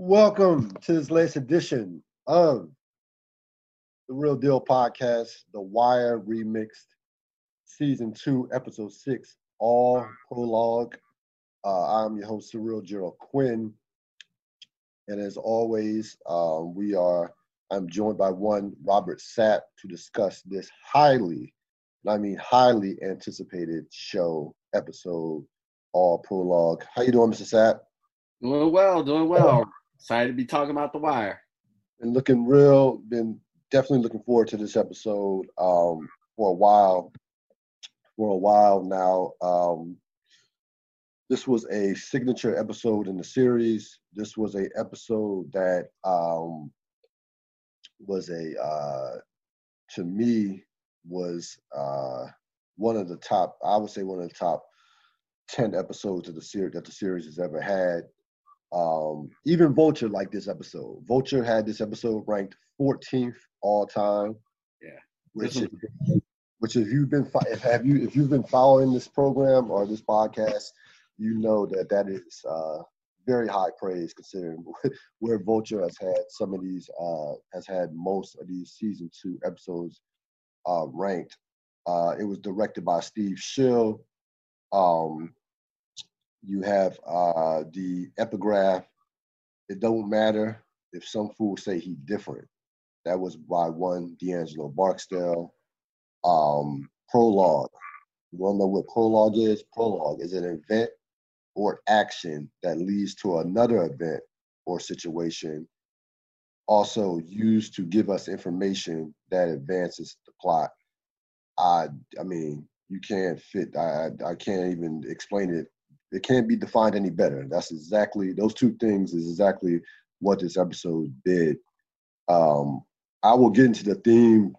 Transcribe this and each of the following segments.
Welcome to this latest edition of the Real Deal Podcast, The Wire Remixed, Season 2, Episode 6, All Prologue. Uh, I'm your host, Surreal Gerald Quinn. And as always, um, we are, I'm joined by one Robert Sapp to discuss this highly, and I mean highly anticipated show, episode, All Prologue. How you doing, Mr. Sapp? Doing well, doing well. Excited to be talking about the wire. Been looking real. Been definitely looking forward to this episode um, for a while. For a while now. Um, this was a signature episode in the series. This was a episode that um, was a uh, to me was uh, one of the top. I would say one of the top ten episodes of the series that the series has ever had. Um, even Vulture liked this episode. Vulture had this episode ranked 14th all time. Yeah. Which, is, which if you've been if have you if you've been following this program or this podcast, you know that that is uh, very high praise considering where Vulture has had some of these uh, has had most of these season two episodes uh, ranked. Uh, it was directed by Steve Shill. Um, you have uh, the epigraph. It don't matter if some fools say he different. That was by one D'Angelo Barksdale. Um, prologue. You want to know what prologue is? Prologue is an event or action that leads to another event or situation, also used to give us information that advances the plot. I, I mean, you can't fit. I, I can't even explain it it can't be defined any better. That's exactly those two things is exactly what this episode did. Um, I will get into the theme.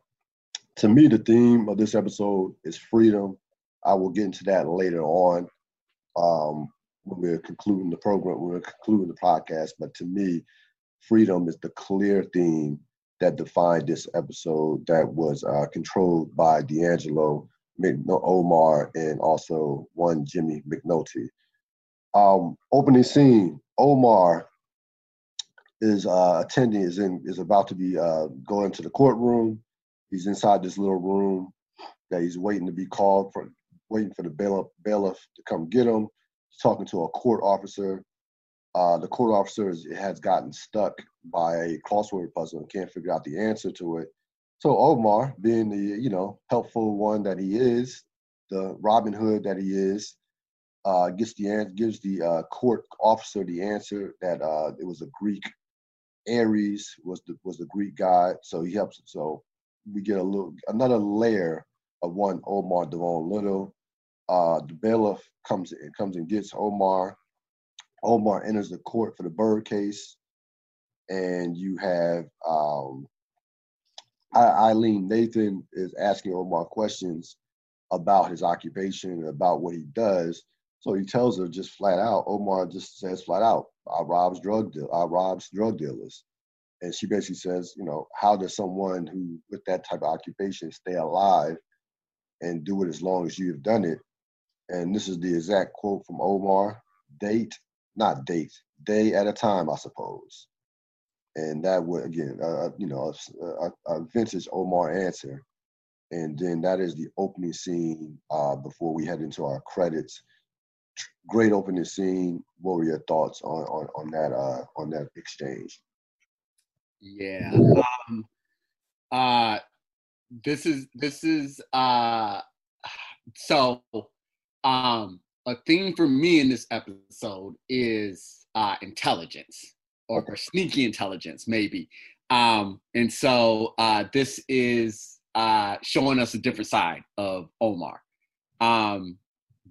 To me, the theme of this episode is freedom. I will get into that later on um, when we're concluding the program, when we're concluding the podcast. But to me, freedom is the clear theme that defined this episode that was uh, controlled by D'Angelo, Omar, and also one Jimmy McNulty. Um, opening scene, Omar is uh, attending is in is about to be uh, going to the courtroom. He's inside this little room that he's waiting to be called for, waiting for the bailiff, bailiff to come get him. He's talking to a court officer. Uh, the court officer is, has gotten stuck by a crossword puzzle and can't figure out the answer to it. So Omar, being the you know helpful one that he is, the Robin Hood that he is, uh, gets the answer, gives the uh, court officer the answer that uh, it was a Greek. Ares was the was the Greek god, so he helps. So we get a little another layer of one Omar Devone Little. Uh, the bailiff comes and comes and gets Omar. Omar enters the court for the Bird case, and you have um, Ilene Nathan is asking Omar questions about his occupation, about what he does, so he tells her just flat out, Omar just says flat out, I robs drug deal I robs drug dealers. And she basically says, you know, how does someone who with that type of occupation stay alive and do it as long as you've done it? And this is the exact quote from Omar, date, not date, day at a time, I suppose. And that would again, uh, you know, a, a, vintage Omar answer. And then that is the opening scene uh, before we head into our credits great opening scene. What were your thoughts on on, on that uh, on that exchange? Yeah. Um, uh, this is this is uh, so um, a theme for me in this episode is uh, intelligence or, or sneaky intelligence, maybe. Um, and so uh, this is uh, showing us a different side of Omar. Um,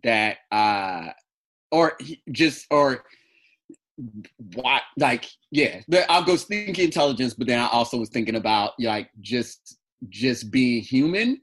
that uh or just or what like yeah i'll go sneaky intelligence but then i also was thinking about like just just being human.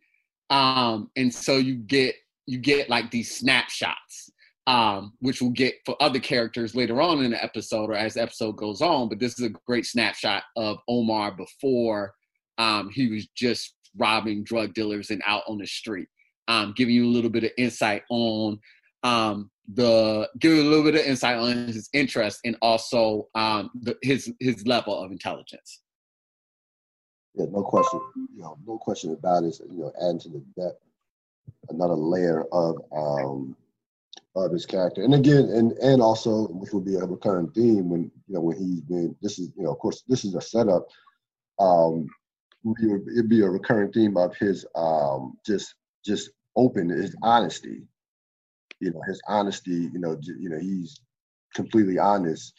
Um and so you get you get like these snapshots um which we'll get for other characters later on in the episode or as the episode goes on but this is a great snapshot of omar before um he was just robbing drug dealers and out on the street um, giving you a little bit of insight on um, the give a little bit of insight on his interest and also um, the, his his level of intelligence. Yeah, no question. You know, no question about it. You know, adding to the depth, another layer of um, of his character. And again, and and also, which will be a recurring theme when you know when he's been. This is you know, of course, this is a setup. Um, it'd be a recurring theme of his um just just open his honesty. You know, his honesty. You know, you know, he's completely honest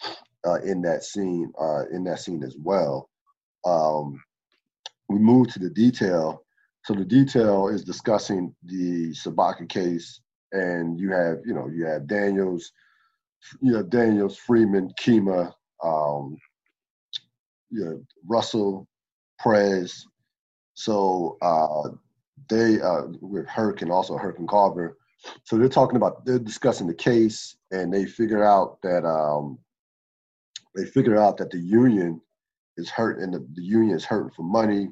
uh, in that scene. Uh, in that scene as well. Um, we move to the detail. So the detail is discussing the Sobotka case and you have you know you have Daniels, you have Daniels, Freamon, Kima, um, you know Russell, Prez. So uh, they uh, with Herc and also Herc and Carver. So they're talking about they're discussing the case, and they figure out that um, they figure out that the union is hurt, and the, the union is hurting for money.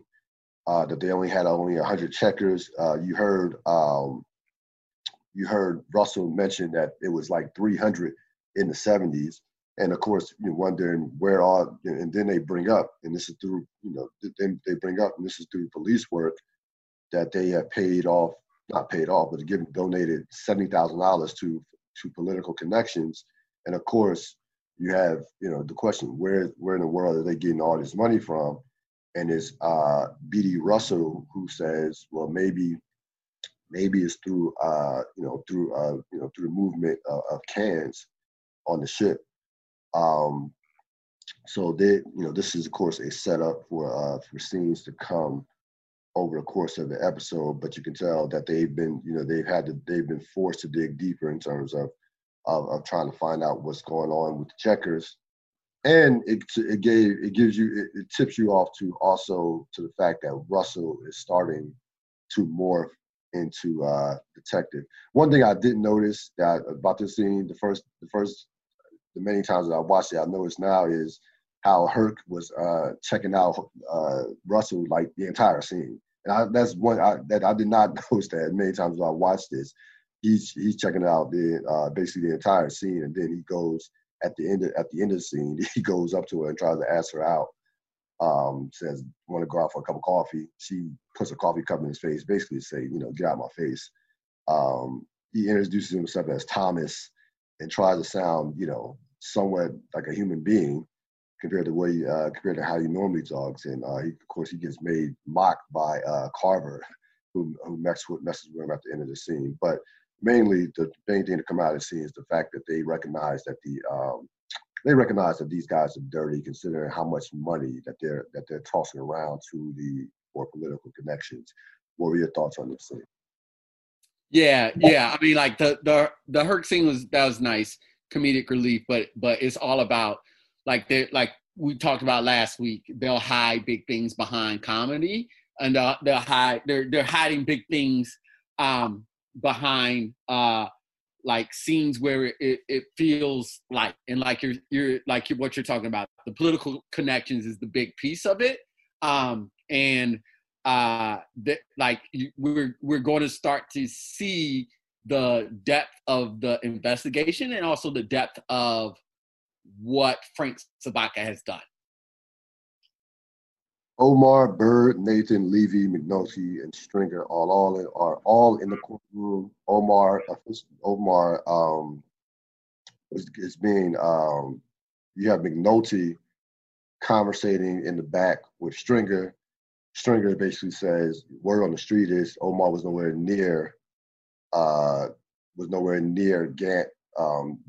Uh, that they only had only 100 checkers. Uh, you heard um, you heard Russell mention that it was like 300 in the 70s. And of course, you're wondering where all, and then they bring up, and this is through, you know, then they bring up, and this is through police work, that they have paid off, not paid off, but given donated $70,000 to to political connections. And of course, you have, you know, the question, where where in the world are they getting all this money from? And it's uh, Beadie Russell who says, well, maybe Maybe it's through, uh, you know, through, uh, you know, through the movement of, of cans on the ship. Um, so they, you know, this is of course a setup for uh, for scenes to come over the course of the episode. But you can tell that they've been, you know, they've had to, they've been forced to dig deeper in terms of of, of trying to find out what's going on with the checkers and it it gave it gives you it, it, tips you off to also to the fact that Russell is starting to morph into uh, detective. One thing I didn't notice that about this scene, the first, the first, the many times that I watched it, I noticed now is how Herc was uh, checking out uh, Russell like the entire scene, and I, that's one I, that I did not notice that many times I watched this. He's he's checking out the uh, basically the entire scene, and then he goes at the end of, at the end of the scene, he goes up to her and tries to ask her out um, says, want to go out for a cup of coffee. She puts a coffee cup in his face, basically say, you know, get out my face. Um, he introduces himself as Thomas and tries to sound, you know, somewhat like a human being compared to uh, compared to how he normally talks. And uh, he, of course, he gets made mocked by uh, Carver, who who messes with, messes with him at the end of the scene. But mainly, the main thing to come out of the scene is the fact that they recognize that the um, they recognize that these guys are dirty, considering how much money that they're that they're tossing around to the for political connections. What were your thoughts on this scene? Yeah, yeah. I mean, like the the the Herc scene was that was nice, comedic relief, but but it's all about like they like we talked about last week. They'll hide big things behind comedy, and uh, they'll hide they're they're hiding big things um, behind uh, like scenes where it, it feels like and like you're you're like what you're talking about the political connections is the big piece of it um and uh that like we're we're going to start to see the depth of the investigation and also the depth of what Frank Sobotka has done Omar, Bird, Nathan, Levy, McNulty, and Stringer all all in, are all in the courtroom. Omar, Omar um, is, is being um, you have McNulty conversating in the back with Stringer. Stringer basically says word on the street is Omar was nowhere near uh, was nowhere near Gant, um,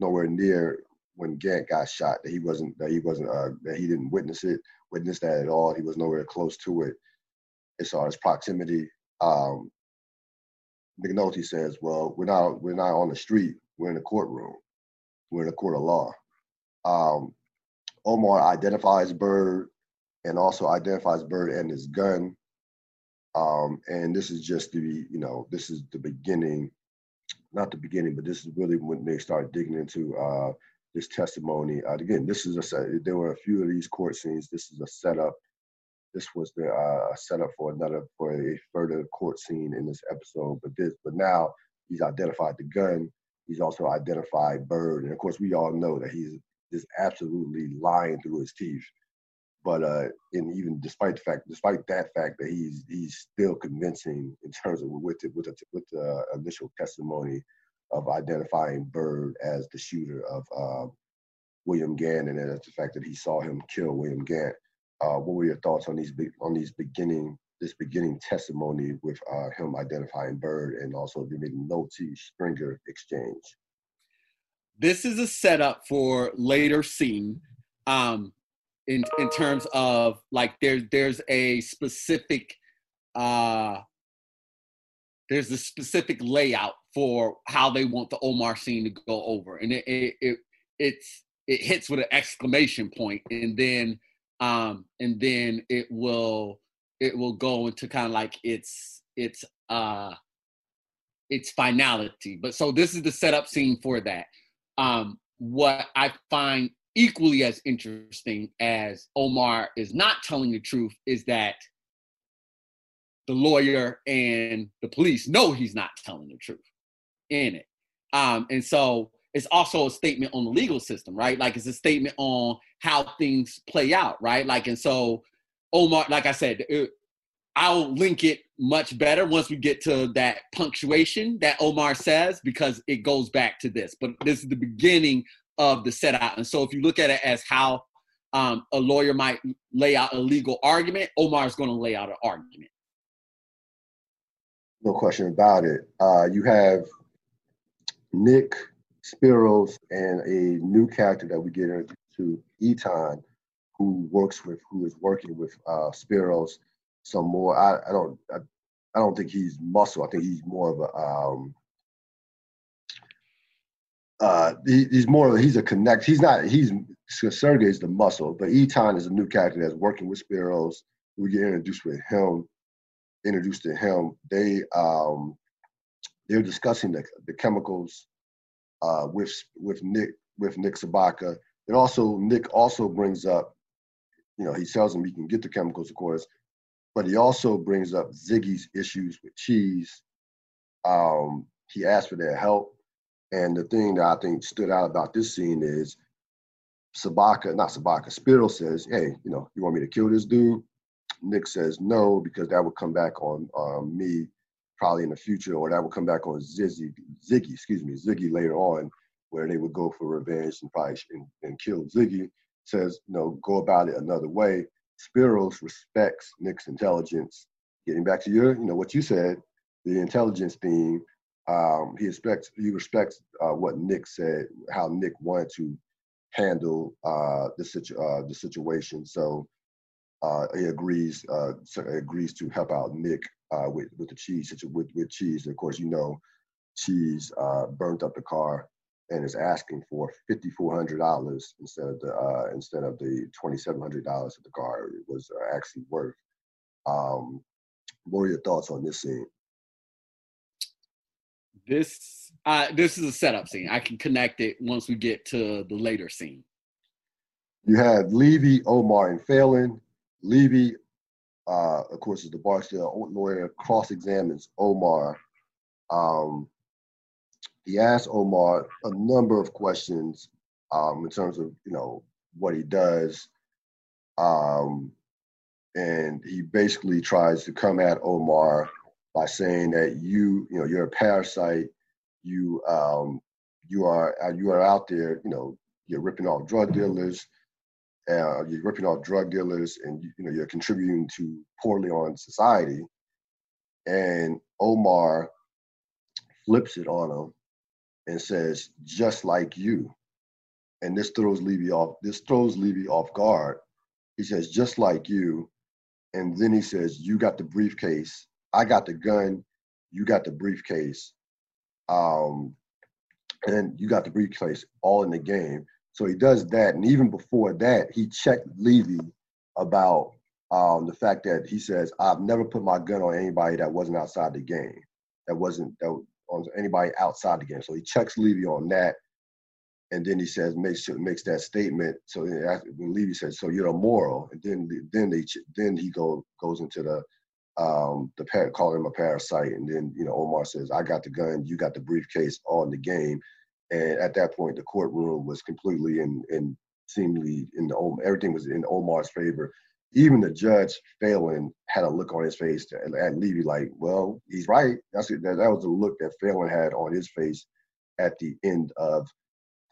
nowhere near when Gant got shot. That he wasn't that he wasn't uh, that he didn't witness it witness that at all. He was nowhere close to it as far as proximity. Um, McNulty says, "Well, we're not we're not on the street. We're in the courtroom. We're in a court of law." Um, Omar identifies Bird and also identifies Bird and his gun. Um, and this is just the you know this is the beginning, not the beginning, but this is really when they start digging into uh, this testimony. Uh, again, this is a there were a few of these court scenes. This is a setup. This was the uh, setup for another for a further court scene in this episode. But this, but now He's identified the gun. He's also identified Bird, and of course, we all know that he's just absolutely lying through his teeth. But uh, and even despite the fact, despite that fact that he's he's still convincing in terms of with the, with the, with the initial testimony of identifying Bird as the shooter of uh, William Gant, and that's the fact that he saw him kill William Gant. Uh, what were your thoughts on these on these beginning this beginning testimony with uh, him identifying Bird and also the McNulty Stringer exchange? This is a setup for later scene. Um, in in terms of like there there's a specific uh there's a specific layout for how they want the Omar scene to go over, and it it, it it's it hits with an exclamation point, and then um and then it will it will go into kind of like its its uh its finality. But so this is the setup scene for that. Um, what I find equally as interesting as Omar is not telling the truth is that the lawyer and the police know he's not telling the truth in it. Um, and so it's also a statement on the legal system, right? Like it's a statement on how things play out, right? Like, and so Omar, like I said, it, I'll link it much better once we get to that punctuation that Omar says because it goes back to this. But this is the beginning of the setup. And so if you look at it as how um, a lawyer might lay out a legal argument, Omar is going to lay out an argument. No question about it. Uh, you have Nick Spiros and a new character that we get into, to, Etan, who works with, who is working with uh, Spiros some more. I, I don't, I, I, don't think he's muscle. I think he's more of a, um, uh, he, he's more, he's a connect. He's not, he's, Sergey is the muscle, but Etan is a new character that's working with Spiros. We get introduced with him, introduced to him. They, um, they're discussing the, the chemicals uh, with with Nick with Nick Sobotka. And also Nick also brings up, you know, he tells him he can get the chemicals, of course, but he also brings up Ziggy's issues with cheese. Um, he asked for their help. And the thing that I think stood out about this scene is Sobotka, not Sobotka, Spiro says, hey, you know, you want me to kill this dude? Nick says no, because that would come back on um, me probably in the future, or that would come back on Ziggy, Ziggy, excuse me, Ziggy later on, where they would go for revenge and probably and, and kill Ziggy. Says, know, go about it another way. Spiros respects Nick's intelligence. Getting back to your, you know, what you said, the intelligence theme. Um, he respects he respects uh, what Nick said, how Nick wanted to handle uh, the situ- uh, the situation. So uh, he agrees uh, agrees to help out Nick uh, with with the cheese with with cheese. And of course, you know, cheese uh, burnt up the car and is asking for fifty four hundred dollars instead of the uh, instead of the twenty seven hundred dollars that the car was uh, actually worth. Um, what are your thoughts on this scene? This uh, this is a setup scene. I can connect it once we get to the later scene. You have Levy, Omar, and Phelan. Levy, uh, of course, is the Barksdale lawyer, cross examines Omar. Um, he asked Omar a number of questions um, in terms of, you know, what he does. Um, and he basically tries to come at Omar by saying that you, you know, you're a parasite. You, um, you are, you are out there, you know, you're ripping off drug dealers uh, you're ripping off drug dealers and you know you're contributing to poorly on society. And omar flips it on him and says just like you. And this throws levy off this throws levy off guard. He says just like you. And then he says you got the briefcase. I got the gun. You got the briefcase. Um and you got the briefcase all in the game so he does that, and even before that, he checked Levy about um, the fact that he says, "I've never put my gun on anybody that wasn't outside the game, that wasn't that on anybody outside the game." So he checks Levy on that, and then he says, makes makes that statement. So when Levy says, "So you're immoral," and then then they then he go goes into the um, the parent calling him a parasite, and then you know Omar says, "I got the gun, you got the briefcase, in the game." And at that point, the courtroom was completely in, in seemingly in the everything was in Omar's favor. Even the judge, Phelan, had a look on his face to, at Levy like, "Well, he's right." That's that, that was the look that Phelan had on his face at the end of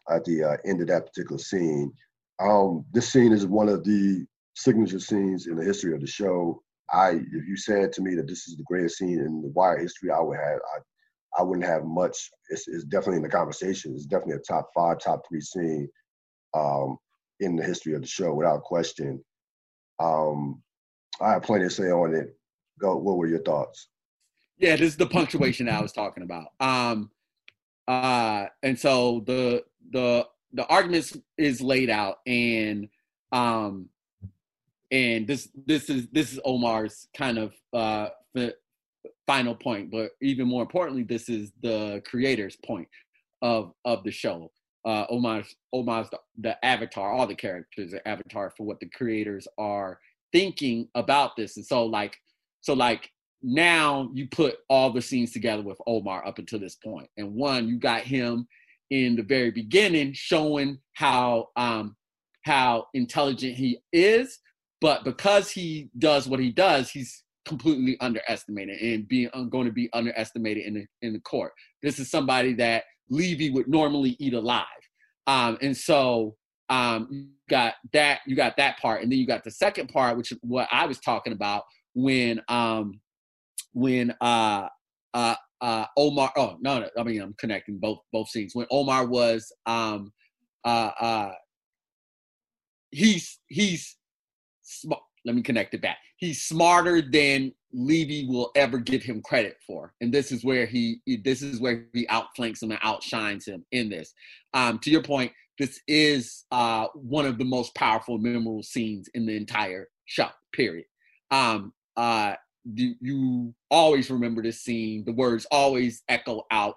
at the uh, end of that particular scene. Um, this scene is one of the signature scenes in the history of the show. I, if you said to me that this is the greatest scene in the Wire history, I would have, I, I wouldn't have much. It's, it's definitely in the conversation. It's definitely a top five, top three scene um, in the history of the show, without question. Um, I have plenty to say on it. Go. What were your thoughts? Yeah, this is the punctuation I was talking about. Um, uh, and so the the the argument is laid out, and um, and this this is this is Omar's kind of uh, final point, but even more importantly, this is the creator's point of of the show. Uh, Omar's the, the avatar, all the characters are avatar for what the creators are thinking about this, and so like so like now you put all the scenes together with Omar up until this point, and one you got him in the very beginning showing how um, how intelligent he is but because he does what he does, he's completely underestimated and being uh, going to be underestimated in the in the court. This is somebody that Levy would normally eat alive, um, and so um, you got that you got that part, and then you got the second part, which is what I was talking about when um, when uh, uh, uh, Omar. Oh no, no, I mean I'm connecting both both scenes. When Omar was um, uh, uh, he's he's. Let me connect it back. He's smarter than Levy will ever give him credit for, and this is where he this is where he outflanks him and outshines him in this. Um, to your point, this is uh, one of the most powerful, memorable scenes in the entire show. Period. Um, uh, you, always remember this scene. The words always echo out.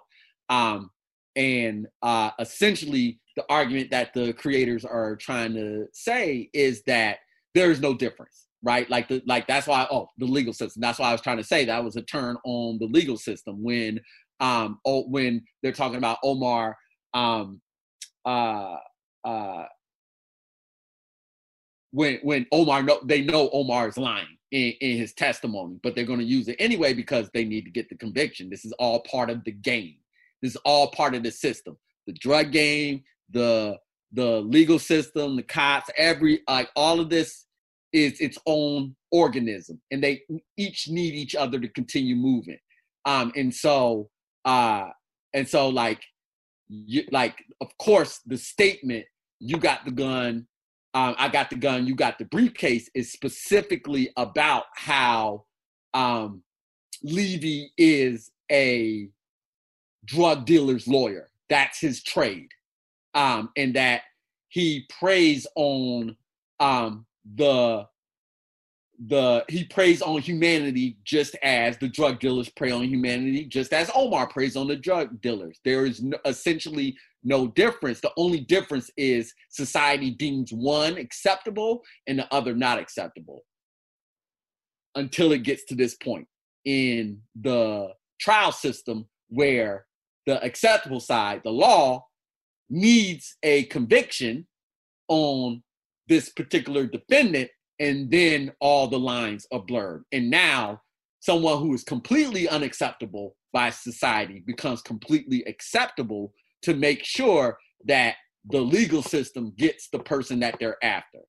Um, and uh, essentially, the argument that the creators are trying to say is that there is no difference, right? Like the like that's why oh the legal system. That's why I was trying to say that was a turn on the legal system when um oh, when they're talking about Omar um uh uh when when Omar know they know Omar is lying in, in his testimony, but they're going to use it anyway because they need to get the conviction. This is all part of the game. This is all part of the system. The drug game, the the legal system, the cops, every like all of this is its own organism and they each need each other to continue moving. Um and so uh and so like you like of course the statement you got the gun um, i got the gun you got the briefcase is specifically about how um levy is a drug dealer's lawyer. That's his trade. Um and that he preys on um the the he preys on humanity just as the drug dealers prey on humanity just as omar preys on the drug dealers. There is no, essentially no difference. The only difference is society deems one acceptable and the other not acceptable until it gets to this point in the trial system where the acceptable side the law needs a conviction on this particular defendant, and then all the lines are blurred. And now someone who is completely unacceptable by society becomes completely acceptable to make sure that the legal system gets the person that they're after.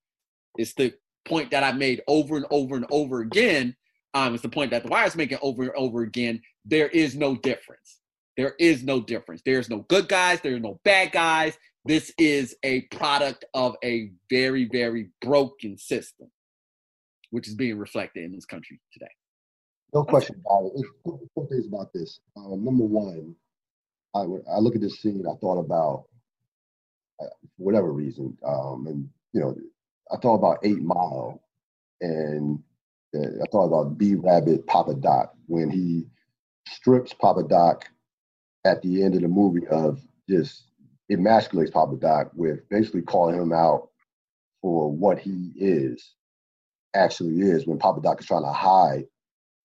It's the point that I made over and over and over again. Um, it's the point that the wire is making over and over again. There is no difference. There is no difference. There's no good guys. There are no bad guys. This is a product of a very, very broken system, which is being reflected in this country today. No question about it. Two things about this. Um, number one, I, I look at this scene, I thought about, uh, for whatever reason, um, and you know, I thought about Eight Mile, and uh, I thought about B Rabbit Papa Doc when he strips Papa Doc at the end of the movie of just emasculates Papa Doc with basically calling him out for what he is, actually is, when Papa Doc is trying to hide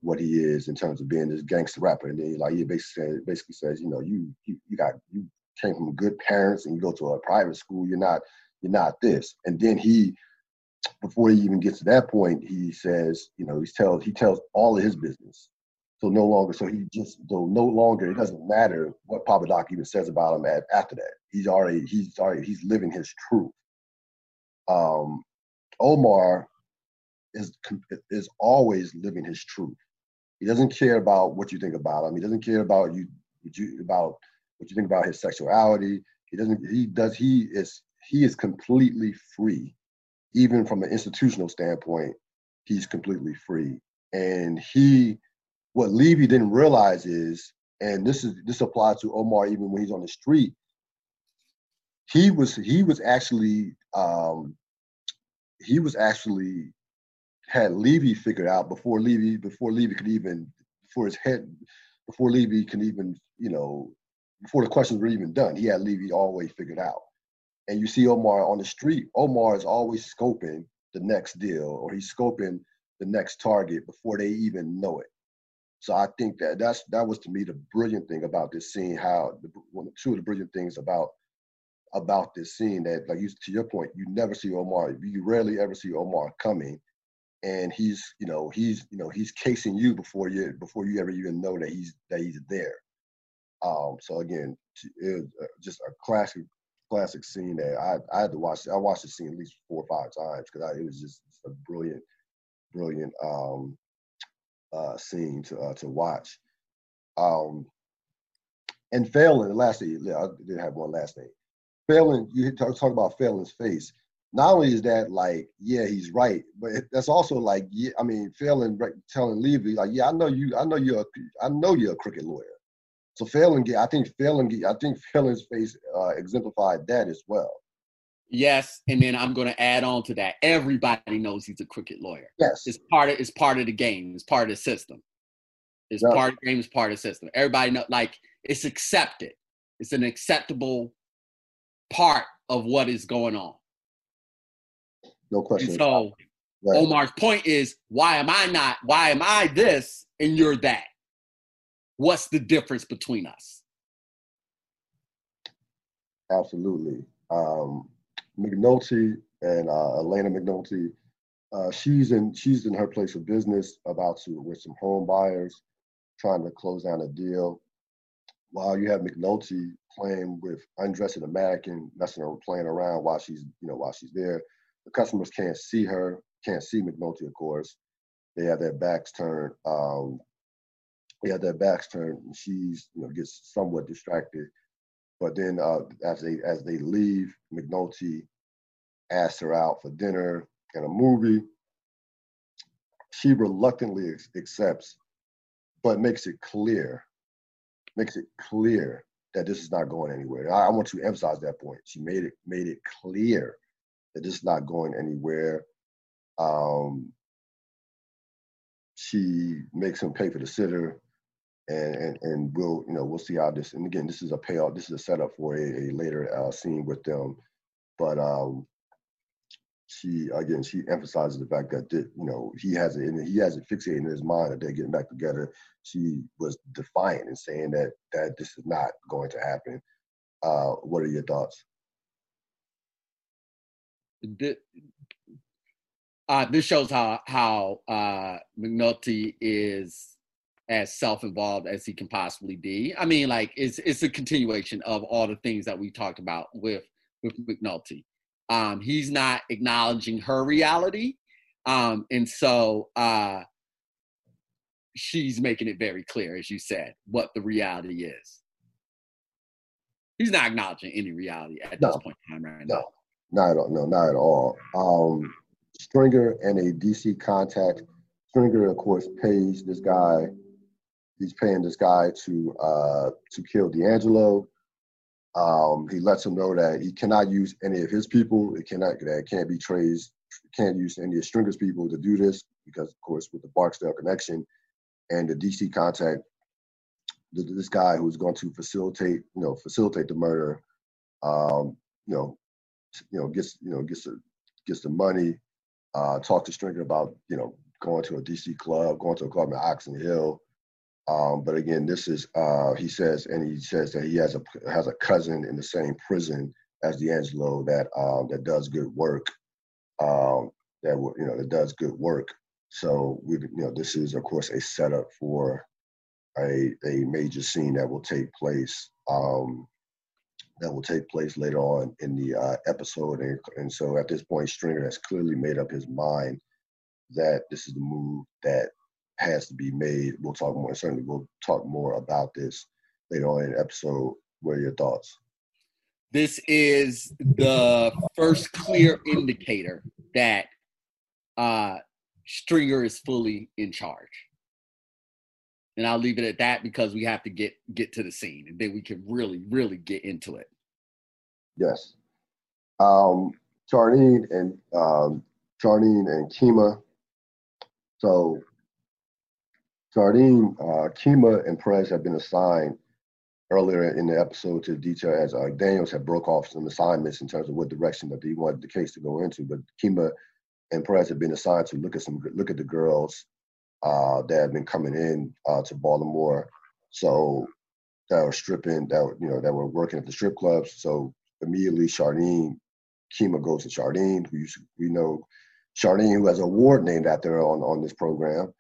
what he is in terms of being this gangster rapper. And then he like he basically says, basically says, you know, you, you you got you came from good parents and you go to a private school, you're not you're not this. And then he before he even gets to that point, he says, you know, he tells he tells all of his business. So no longer, so he just so no longer it doesn't matter what Papa Doc even says about him at, after that. He's already he's already he's living his truth. Um, Omar is is always living his truth. He doesn't care about what you think about him. He doesn't care about you, you about what you think about his sexuality. He doesn't. He does. He is. He is completely free, even from an institutional standpoint. He's completely free, and he. What Levy didn't realize is, and this is this applies to Omar even when he's on the street. He was he was actually um, he was actually had Levy figured out before Levy before Levy could even before his head before Levy can even you know before the questions were even done. He had Levy always figured out. And you see Omar on the street. Omar is always scoping the next deal or he's scoping the next target before they even know it. So I think that that's that was to me the brilliant thing about this scene. How the, one, two of the brilliant things about about this scene that, like you to your point, you never see Omar. You rarely ever see Omar coming and he's you know he's you know he's casing you before you before you ever even know that he's that he's there. Um, so again, it was uh, just a classic classic scene that I I had to watch. I watched the scene at least four or five times because it was just a brilliant brilliant um, uh, scene to uh, to watch. Um, and Phelan, the last I did have one last thing. Phelan, you talk, talk about Phelan's face not only is that like, yeah, he's right, but that's also like, yeah, I mean, Phelan telling Levy like, yeah, I know you, I know you're, a, I know you're a crooked lawyer. So Phelan, I think Phelan, I think Phelan's face uh, exemplified that as well. Yes, and then I'm going to add on to that. Everybody knows he's a crooked lawyer. Yes, it's part of it's part of the game. It's part of the system. It's yeah. part of the game. It's part of the system. Everybody know, like it's accepted. It's an acceptable part of what is going on. No question. And so right. Omar's point is, why am I not? Why am I this and you're that? What's the difference between us? Absolutely. Um, McNulty and uh, Elena McNulty, uh, she's in she's in her place of business about to with some home buyers, trying to close down a deal. While you have McNulty playing with undressing a mannequin, messing around, playing around while she's you know while she's there the customers can't see her, can't see McNulty, of course. They have their backs turned. Um, they have their backs turned. And she's, you know, gets somewhat distracted. But then uh, as they as they leave, McNulty asks her out for dinner and a movie. She reluctantly accepts, but makes it clear, makes it clear that this is not going anywhere. I, I want to emphasize that point. She made it made it clear that this is not going anywhere. Um, she makes him pay for the sitter, and, and and we'll you know we'll see how this. And again, this is a payoff. This is a setup for a, a later uh, scene with them, but um, she again she emphasizes the fact that you know he has it and he has it fixated in his mind that they're getting back together. She was defiant and saying that that this is not going to happen. Uh, what are your thoughts? uh, this shows how how uh, McNulty is as self-involved as he can possibly be. I mean, like it's it's a continuation of all the things that we talked about with with McNulty. Um, he's not acknowledging her reality, um, and so uh, she's making it very clear, as you said, what the reality is. He's not acknowledging any reality at no. this point in time right no. now. Not at all. No, not at all. Um, Stringer and a DC contact. Stringer, of course, pays this guy. He's paying this guy to uh, to kill D'Angelo. Um, he lets him know that he cannot use any of his people. It cannot that it can't be traced. Can't use any of Stringer's people to do this because, of course, with the Barksdale connection and the DC contact, this guy who's going to facilitate, you know, facilitate the murder, um, you know, you know, gets you know gets the gets the money. Uh, talk to Stringer about you know going to a DC club, going to a club in Oxon Hill. Um, but again, this is uh, he says, and he says that he has a has a cousin in the same prison as D'Angelo that um, that does good work. Um, that you know that does good work. So we you know this is of course a setup for a a major scene that will take place um, that will take place later on in the uh, episode. And, and so at this point, Stringer has clearly made up his mind that this is the move that has to be made. We'll talk more, certainly we'll talk more about this later on in the episode. What are your thoughts? This is the first clear indicator that uh, Stringer is fully in charge. And I'll leave it at that because we have to get get to the scene and then we can really, really get into it. Yes. Um Shardene and um Shardene and Kima. So Shardene, uh, Kima and Perez have been assigned earlier in the episode to detail as uh, Daniels had broke off some assignments in terms of what direction that he wanted the case to go into. But Kima and Perez have been assigned to look at some look at the girls uh, that have been coming in uh, to Baltimore. So that were stripping, that you know, that were working at the strip clubs. So immediately, Charlene, Kima goes to Charlene, who we know, Charlene, who has a ward named after her on on this program.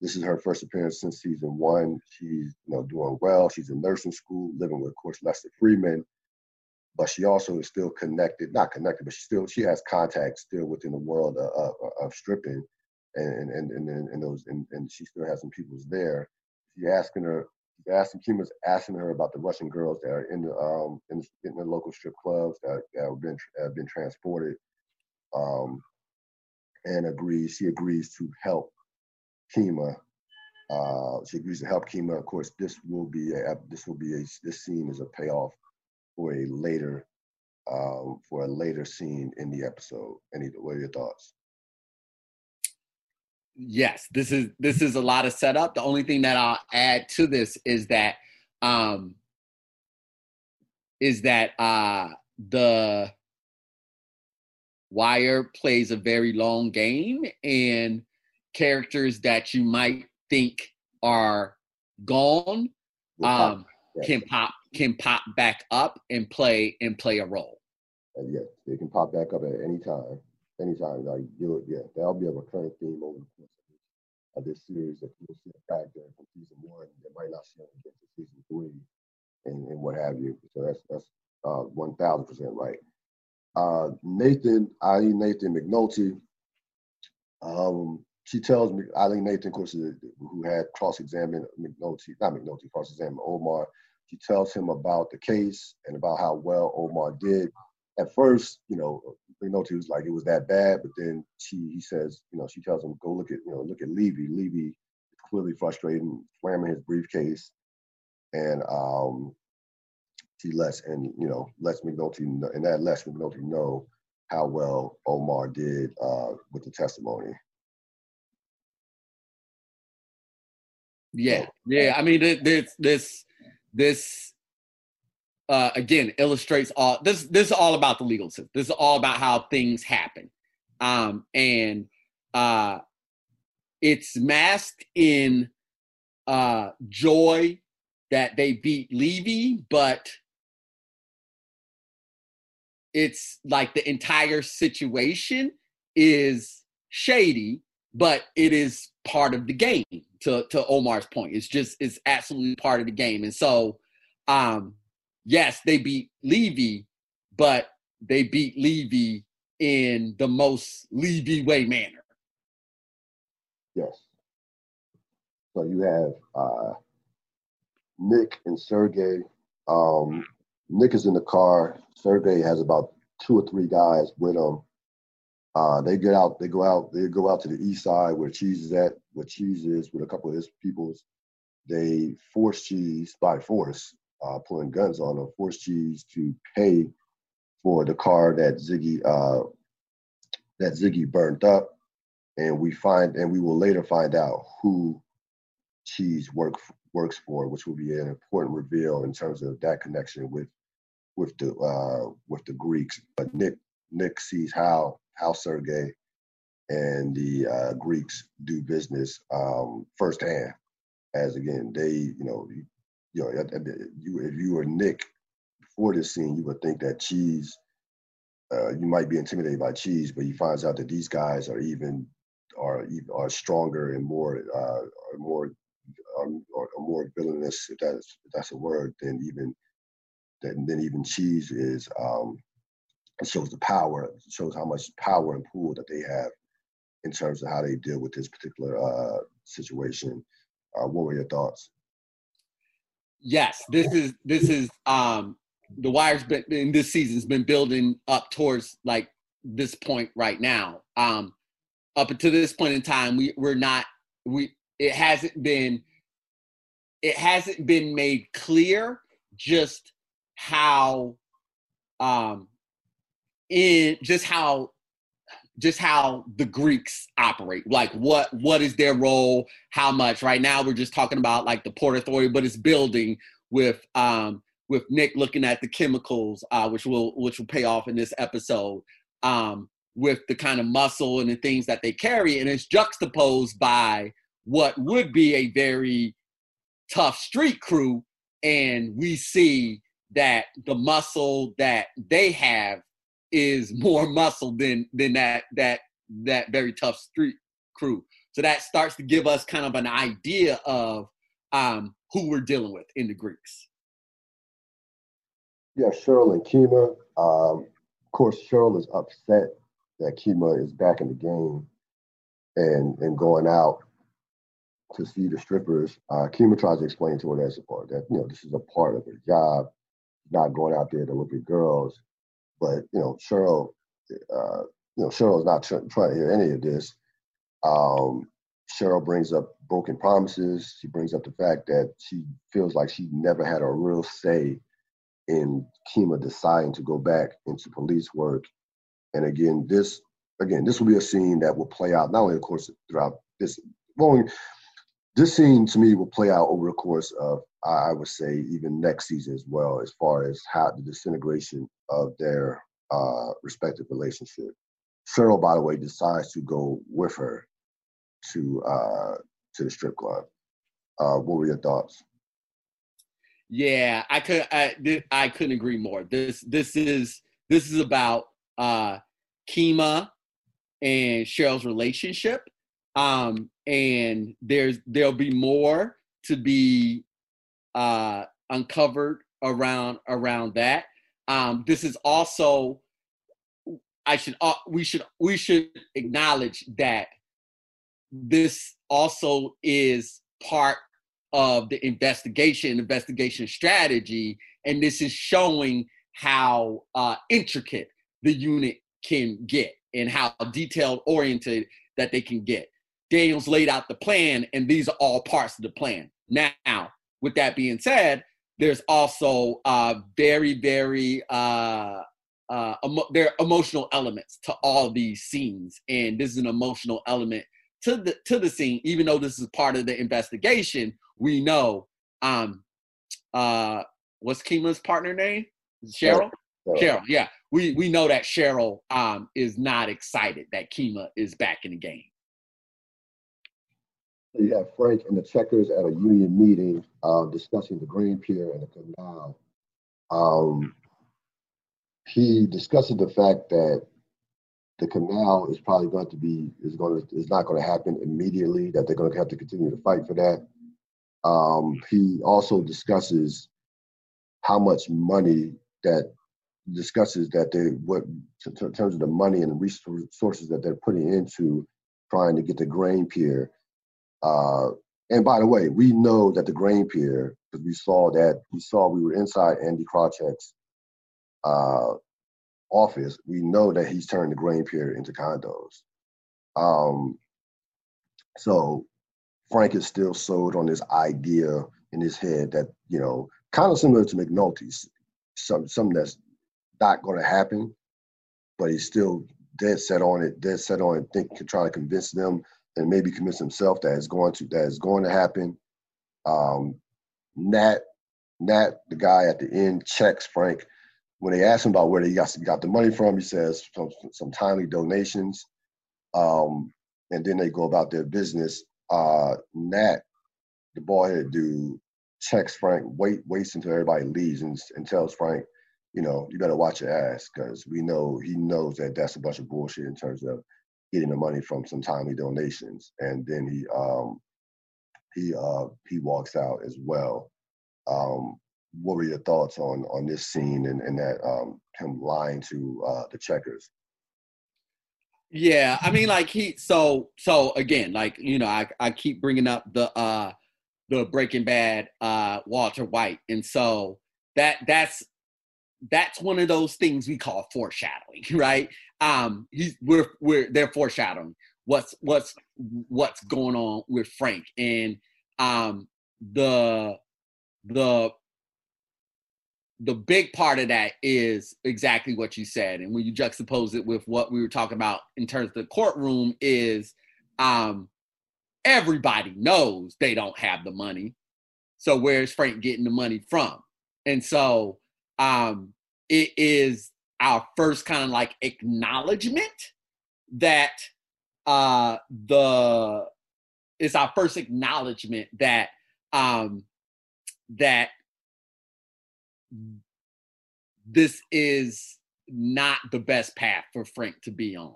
This is her first appearance since season one. She's you know doing well. She's in nursing school, living with, of course, Lester Freamon. But she also is still connected, not connected, but she still she has contacts still within the world of, of, of stripping and and and and, those and, and she still has some people's there. She's asking her, asking Kima's asking her about the Russian girls that are in the um in in the local strip clubs that, that have been have been transported. Um, and agrees. She agrees to help Kima. Uh, she agrees to help Kima. Of course, this will be a this will be a this scene is a payoff for a later um, for a later scene in the episode. Any what are your thoughts? yes, this is this is a lot of setup. The only thing that I'll add to this is that um is that uh the Wire plays a very long game and characters that you might think are gone um can pop can pop back up and play and play a role. And yeah, they can pop back up at any time anytime. Like you yeah, that'll be a recurring theme over the course of this, series that you'll see a factor from season one that might not see again to season three and, and what have you. So that's that's uh one thousand percent right. Uh Nathan, Ilene Nathan McNulty, um, she tells me Ilene Nathan, of course, who had cross-examined McNulty, not McNulty, cross-examined Omar. She tells him about the case and about how well Omar did at first, you know, McNulty was like it was that bad, but then she he says, you know, she tells him go look at you know look at Levy. Levy clearly frustrated, slamming his briefcase, and um, she lets and you know lets McNulty know, and that lets McNulty know how well Omar did uh, with the testimony. Yeah, yeah. I mean, this this this uh, again illustrates all this. This is all about the legal system. This is all about how things happen, um, and uh, it's masked in uh, joy that they beat Levy, but it's like the entire situation is shady, but it is part of the game. To to Omar's point, it's just it's absolutely part of the game, and so um, yes, they beat Levy, but they beat Levy in the most Levy way manner. Yes. So you have uh, Nick and Sergey. Um, Nick is in the car. Sergey has about two or three guys with him. Uh, they get out. They go out. They go out to the east side where Cheese is at. Where Cheese is with a couple of his peoples. They force Cheese by force uh, pulling guns on them, force Cheese to pay for the car that Ziggy uh, that Ziggy burnt up, and we find and we will later find out who Cheese work works for, which will be an important reveal in terms of that connection with with the uh, with the Greeks. But Nick Nick sees how how Sergey and the uh, Greeks do business um, firsthand. As again, they, you know, you, you know, you, if you were Nick before this scene, you would think that Cheese, uh, you might be intimidated by Cheese, but he finds out that these guys are even are are stronger and more uh, more um, or, or more villainous, if that's if that's a word, than even than, than even Cheese is. Um, it shows the power, shows how much power and pull that they have in terms of how they deal with this particular uh, situation. Uh, what were your thoughts? Yes, this is this is um, the Wire's been in this season's been building up towards like this point right now. Um, up until this point in time, we we're not we it hasn't been it hasn't been made clear just how um in just how just how the Greeks operate. Like what what is their role? How much? Right now we're just talking about like the Port Authority, but it's building with um with Nick looking at the chemicals, uh, which will which will pay off in this episode. Um, with the kind of muscle and the things that they carry, and it's juxtaposed by what would be a very tough street crew, and we see that the muscle that they have is more muscle than than that that that very tough street crew. So that starts to give us kind of an idea of um, who we're dealing with in the Greeks. Yeah, Cheryl and Kima. Um, of course, Cheryl is upset that Kima is back in the game and and going out to see the strippers. Uh, Kima tries to explain to her that's a part that you know this is a part of her job, not going out there to look at girls. But you know, Cheryl, uh, you know, Cheryl's not tr- trying to hear any of this. Um, Cheryl brings up broken promises. She brings up the fact that she feels like she never had a real say in Kima deciding to go back into police work. And again, this again, this will be a scene that will play out not only, of course, throughout this. Well, this scene to me will play out over the course of I would say even next season as well, as far as how the disintegration of their uh, respective relationship. Cheryl, by the way, decides to go with her to uh, to the strip club. Uh, what were your thoughts? Yeah, I could I, I couldn't agree more. This this is this is about uh, Kima and Cheryl's relationship, um, and there's there'll be more to be uh, uncovered around around that. Um, this is also I should uh, we should we should acknowledge that this also is part of the investigation investigation strategy and this is showing how uh, intricate the unit can get and how detailed oriented that they can get. Daniels laid out the plan and these are all parts of the plan. Now with that being said, there's also uh, very, very uh, uh, emo- there are emotional elements to all these scenes, and this is an emotional element to the to the scene. Even though this is part of the investigation, we know um, uh, what's Kima's partner name? Cheryl. Cheryl. Cheryl. Yeah, we we know that Cheryl um, is not excited that Kima is back in the game. You have Frank and the checkers at a union meeting uh, discussing the grain pier and the canal. Um, he discusses the fact that the canal is probably going to be is going to is not going to happen immediately. That they're going to have to continue to fight for that. Um, he also discusses how much money that discusses that they what in terms of the money and the resources that they're putting into trying to get the grain pier uh, and by the way, we know that the grain pier, because we saw that, we saw we were inside Andy Krawczyk's uh, office. We know that he's turned the grain pier into condos. Um, so Frank is still sold on this idea in his head that, you know, kind of similar to McNulty's, some, something that's not going to happen, but he's still dead set on it, dead set on it, think, trying to convince them and maybe convince himself that it's going to that is going to happen. Um, Nat, Nat, the guy at the end checks Frank when they ask him about where he got, got the money from. He says some, some timely donations. Um, and then they go about their business. Uh, Nat, the bald-headed dude, checks Frank, wait, waits until everybody leaves, and, and tells Frank, you know, you better watch your ass because we know he knows that that's a bunch of bullshit in terms of getting the money from some timely donations. And then he um, he uh, he walks out as well. Um, what were your thoughts on on this scene and, and that um, him lying to uh, the checkers? Yeah, I mean, like he so so again, like you know, I I keep bringing up the uh the Breaking Bad uh Walter White, and so that that's that's one of those things we call foreshadowing, right? Um, he's we're we're they're foreshadowing what's what's what's going on with Frank. And um the the the big part of that is exactly what you said. And when you juxtapose it with what we were talking about in terms of the courtroom is um everybody knows they don't have the money. So where's frank getting the money from? And so um it is our first kind of like acknowledgement that uh the it's our first acknowledgement that um that this is not the best path for Frank to be on.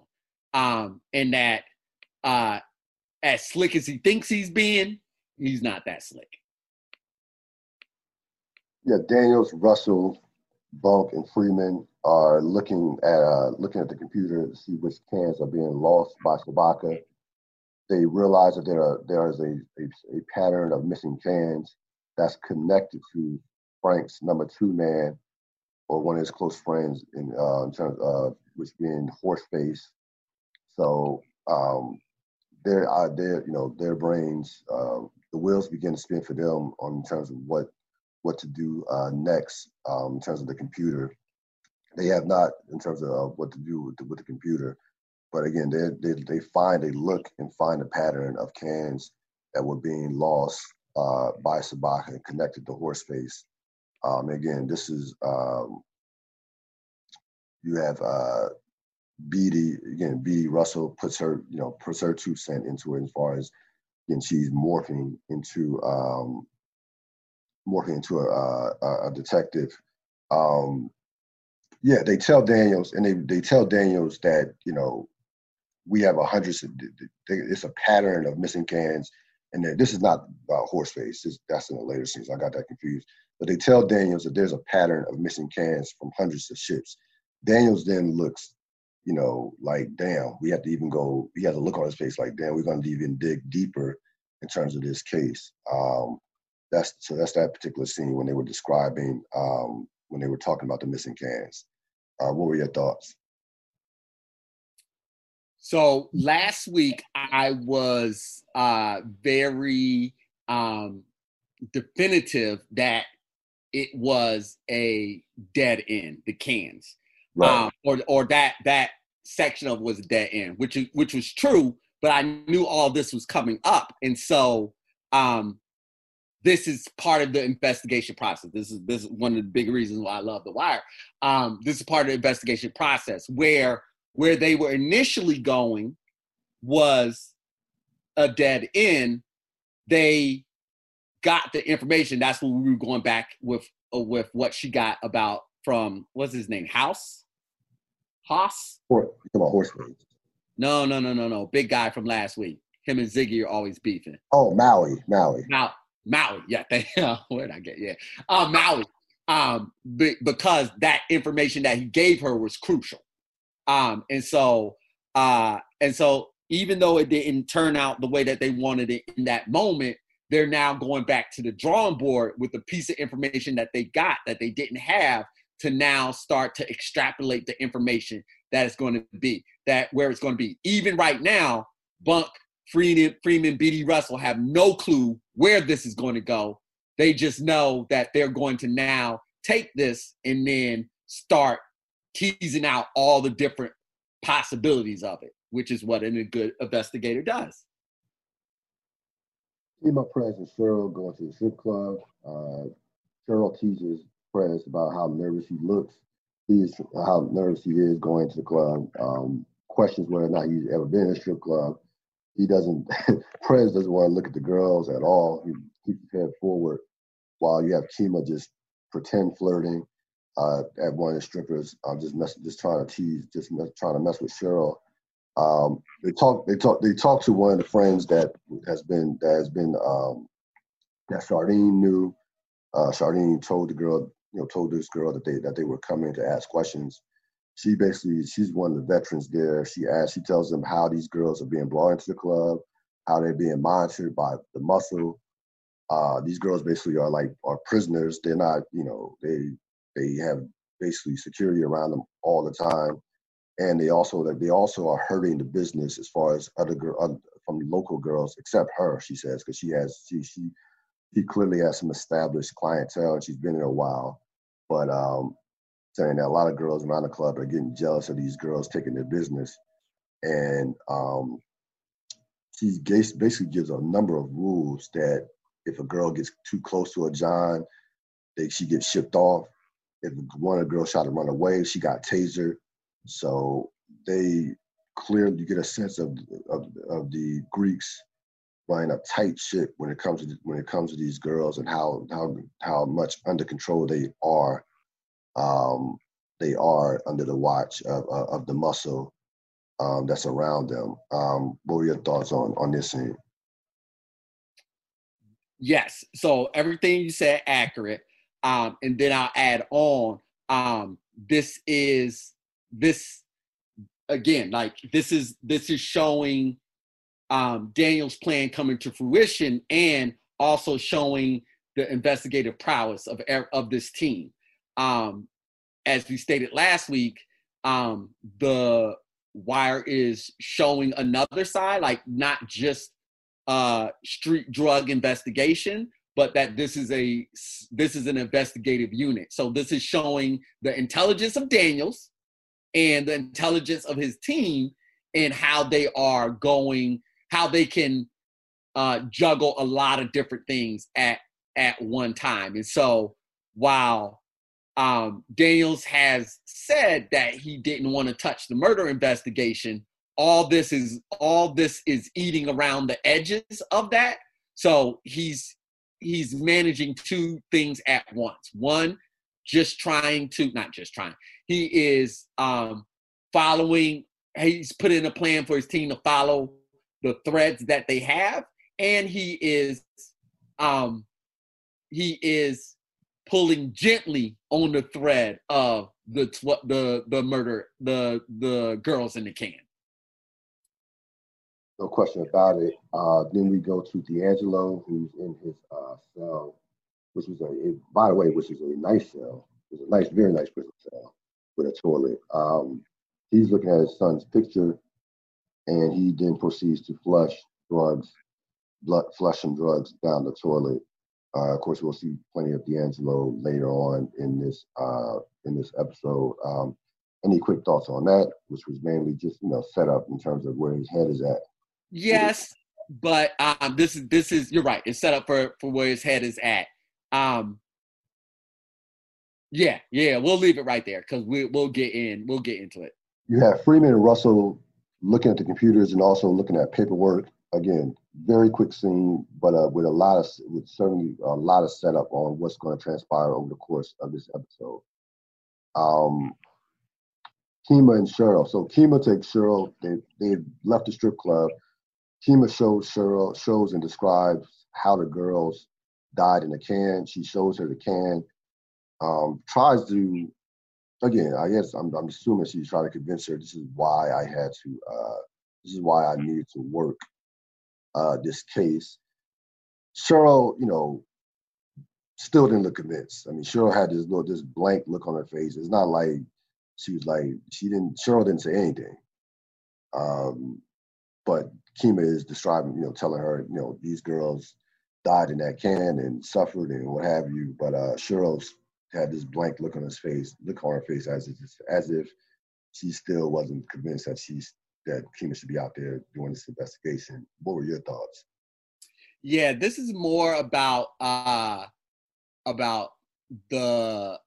Um, and that uh, as slick as he thinks he's being, he's not that slick. Yeah, Daniels, Russell, Bunk, and Freamon are looking at uh, looking at the computer to see which cans are being lost by Sobotka. They realize that there are, there is a, a, a pattern of missing cans that's connected to Frank's number two man or one of his close friends in, uh, in terms of which being Horseface. So um, their uh, their you know their brains uh, the wheels begin to spin for them on in terms of what what to do uh, next um, in terms of the computer. They have not in terms of what to do with the, with the computer, but again they, they they find a look and find a pattern of cans that were being lost uh, by Sobotka and connected to Horseface. Um, again, this is um, you have uh, again. Beadie Russell puts her, you know, puts her two cent into it as far as again she's morphing into um, morphing into a, a, a detective. Um, yeah, they tell Daniels and they they tell Daniels that you know we have a hundred. It's a pattern of missing cans, and that this is not about Horseface. This, that's in the later scenes. I got that confused. But they tell Daniels that there's a pattern of missing cans from hundreds of ships. Daniels then looks, you know, like, damn, we have to even go, he has a look on his face like, damn, we're going to even dig deeper in terms of this case. Um, that's so that's that particular scene when they were describing um, when they were talking about the missing cans. Uh, what were your thoughts? So last week I was uh, very um, definitive that it was a dead end, the cans, right. um, or or that that section of was a dead end, which which was true. But I knew all this was coming up, and so um, this is part of the investigation process. This is this is one of the big reasons why I love The Wire. Um, this is part of the investigation process where where they were initially going was a dead end. They got the information, that's when we were going back with uh, with what she got about from what's his name, House, Haas. Or about horse race. No, no, no, no, no. Big guy from last week. Him and Ziggy are always beefing. Oh, Maui, Maui. Maui, Maui. Yeah, they, where did I get? Yeah, uh, Maui. Um, be, because that information that he gave her was crucial. Um, and so, uh, and so even though it didn't turn out the way that they wanted it in that moment, they're now going back to the drawing board with the piece of information that they got that they didn't have to now start to extrapolate the information that it's going to be that where it's going to be even right now bunk Freamon Freamon Beadie Russell have no clue where this is going to go they just know that they're going to now take this and then start teasing out all the different possibilities of it which is what a good investigator does Kima Prez and Cheryl going to the strip club. Uh, Cheryl teases Prez about how nervous he looks. He is how nervous he is going to the club. Um, questions whether or not he's ever been in a strip club. He doesn't. Prez doesn't want to look at the girls at all. He keeps his head forward, while you have Kima just pretend flirting uh, at one of the strippers. I'm just mess, just trying to tease, just mess, trying to mess with Cheryl. Um, they talk. They talk. They talk to one of the friends that has been that has been um, that Shardene knew. Uh, Shardene told the girl, you know, told this girl that they that they were coming to ask questions. She basically, she's one of the veterans there. She asks, she tells them how these girls are being brought into the club, how they're being monitored by the muscle. Uh, these girls basically are like are prisoners. They're not, you know, they they have basically security around them all the time, and they also that they also are hurting the business as far as other girl from local girls, except her. She says because she has she she she clearly has some established clientele and she's been there a while, but um, saying that a lot of girls around the club are getting jealous of these girls taking their business, and um, she basically gives a number of rules that if a girl gets too close to a John, they she gets shipped off. If one of the girls tried to run away, she got tasered. So they clearly you get a sense of of, of the Greeks running a tight ship when it comes to when it comes to these girls and how how how much under control they are. Um, they are under the watch of, of, of the muscle um, that's around them. Um, what were your thoughts on on this? Yes. So everything you said accurate. Um, and then I'll add on. Um, this is this again, like this is this is showing um, Daniel's plan coming to fruition and also showing the investigative prowess of of this team. Um, as we stated last week, um, the wire is showing another side, like not just uh, street drug investigation, but that this is a this is an investigative unit. So this is showing the intelligence of Daniels and the intelligence of his team and how they are going, how they can uh, juggle a lot of different things at at one time. And so while um, Daniels has said that he didn't want to touch the murder investigation, all this is all this is eating around the edges of that. So he's he's managing two things at once. One just trying to not just trying he is um following he's put in a plan for his team to follow the threads that they have. And he is um he is pulling gently on the thread of the the the murder the the girls in the can no question about it. Uh, then we go to D'Angelo, who's in his uh, cell, which was a, it, by the way, which is a nice cell. It's a nice, very nice prison cell with a toilet. Um, he's looking at his son's picture, and he then proceeds to flush drugs, blood, flush some drugs down the toilet. Uh, of course, we'll see plenty of D'Angelo later on in this uh, in this episode. Um, any quick thoughts on that, which was mainly just you know set up in terms of where his head is at Yes, but um, this is this is you're right. It's set up for for where his head is at. Um, yeah, yeah, we'll leave it right there because we we'll get in. We'll get into it. You have Freamon and Russell looking at the computers and also looking at paperwork. Again, very quick scene, but uh, with a lot of with certainly a lot of setup on what's going to transpire over the course of this episode. Um, Kima and Cheryl. So Kima takes Cheryl. They they've left the strip club. Kima shows Cheryl shows and describes how the girls died in the can. She shows her the can. Um, tries to again, I guess I'm, I'm assuming she's trying to convince her this is why I had to uh, this is why I needed to work uh, this case. Cheryl, you know, still didn't look convinced. I mean, Cheryl had this little this blank look on her face. It's not like she was like she didn't Cheryl didn't say anything. Um, but Kima is describing, you know, telling her, you know, these girls died in that can and suffered and what have you. But uh, Cheryl had this blank look on his face, look on her face as if, as if she still wasn't convinced that she's that Kima should be out there doing this investigation. What were your thoughts? Yeah, this is more about uh about the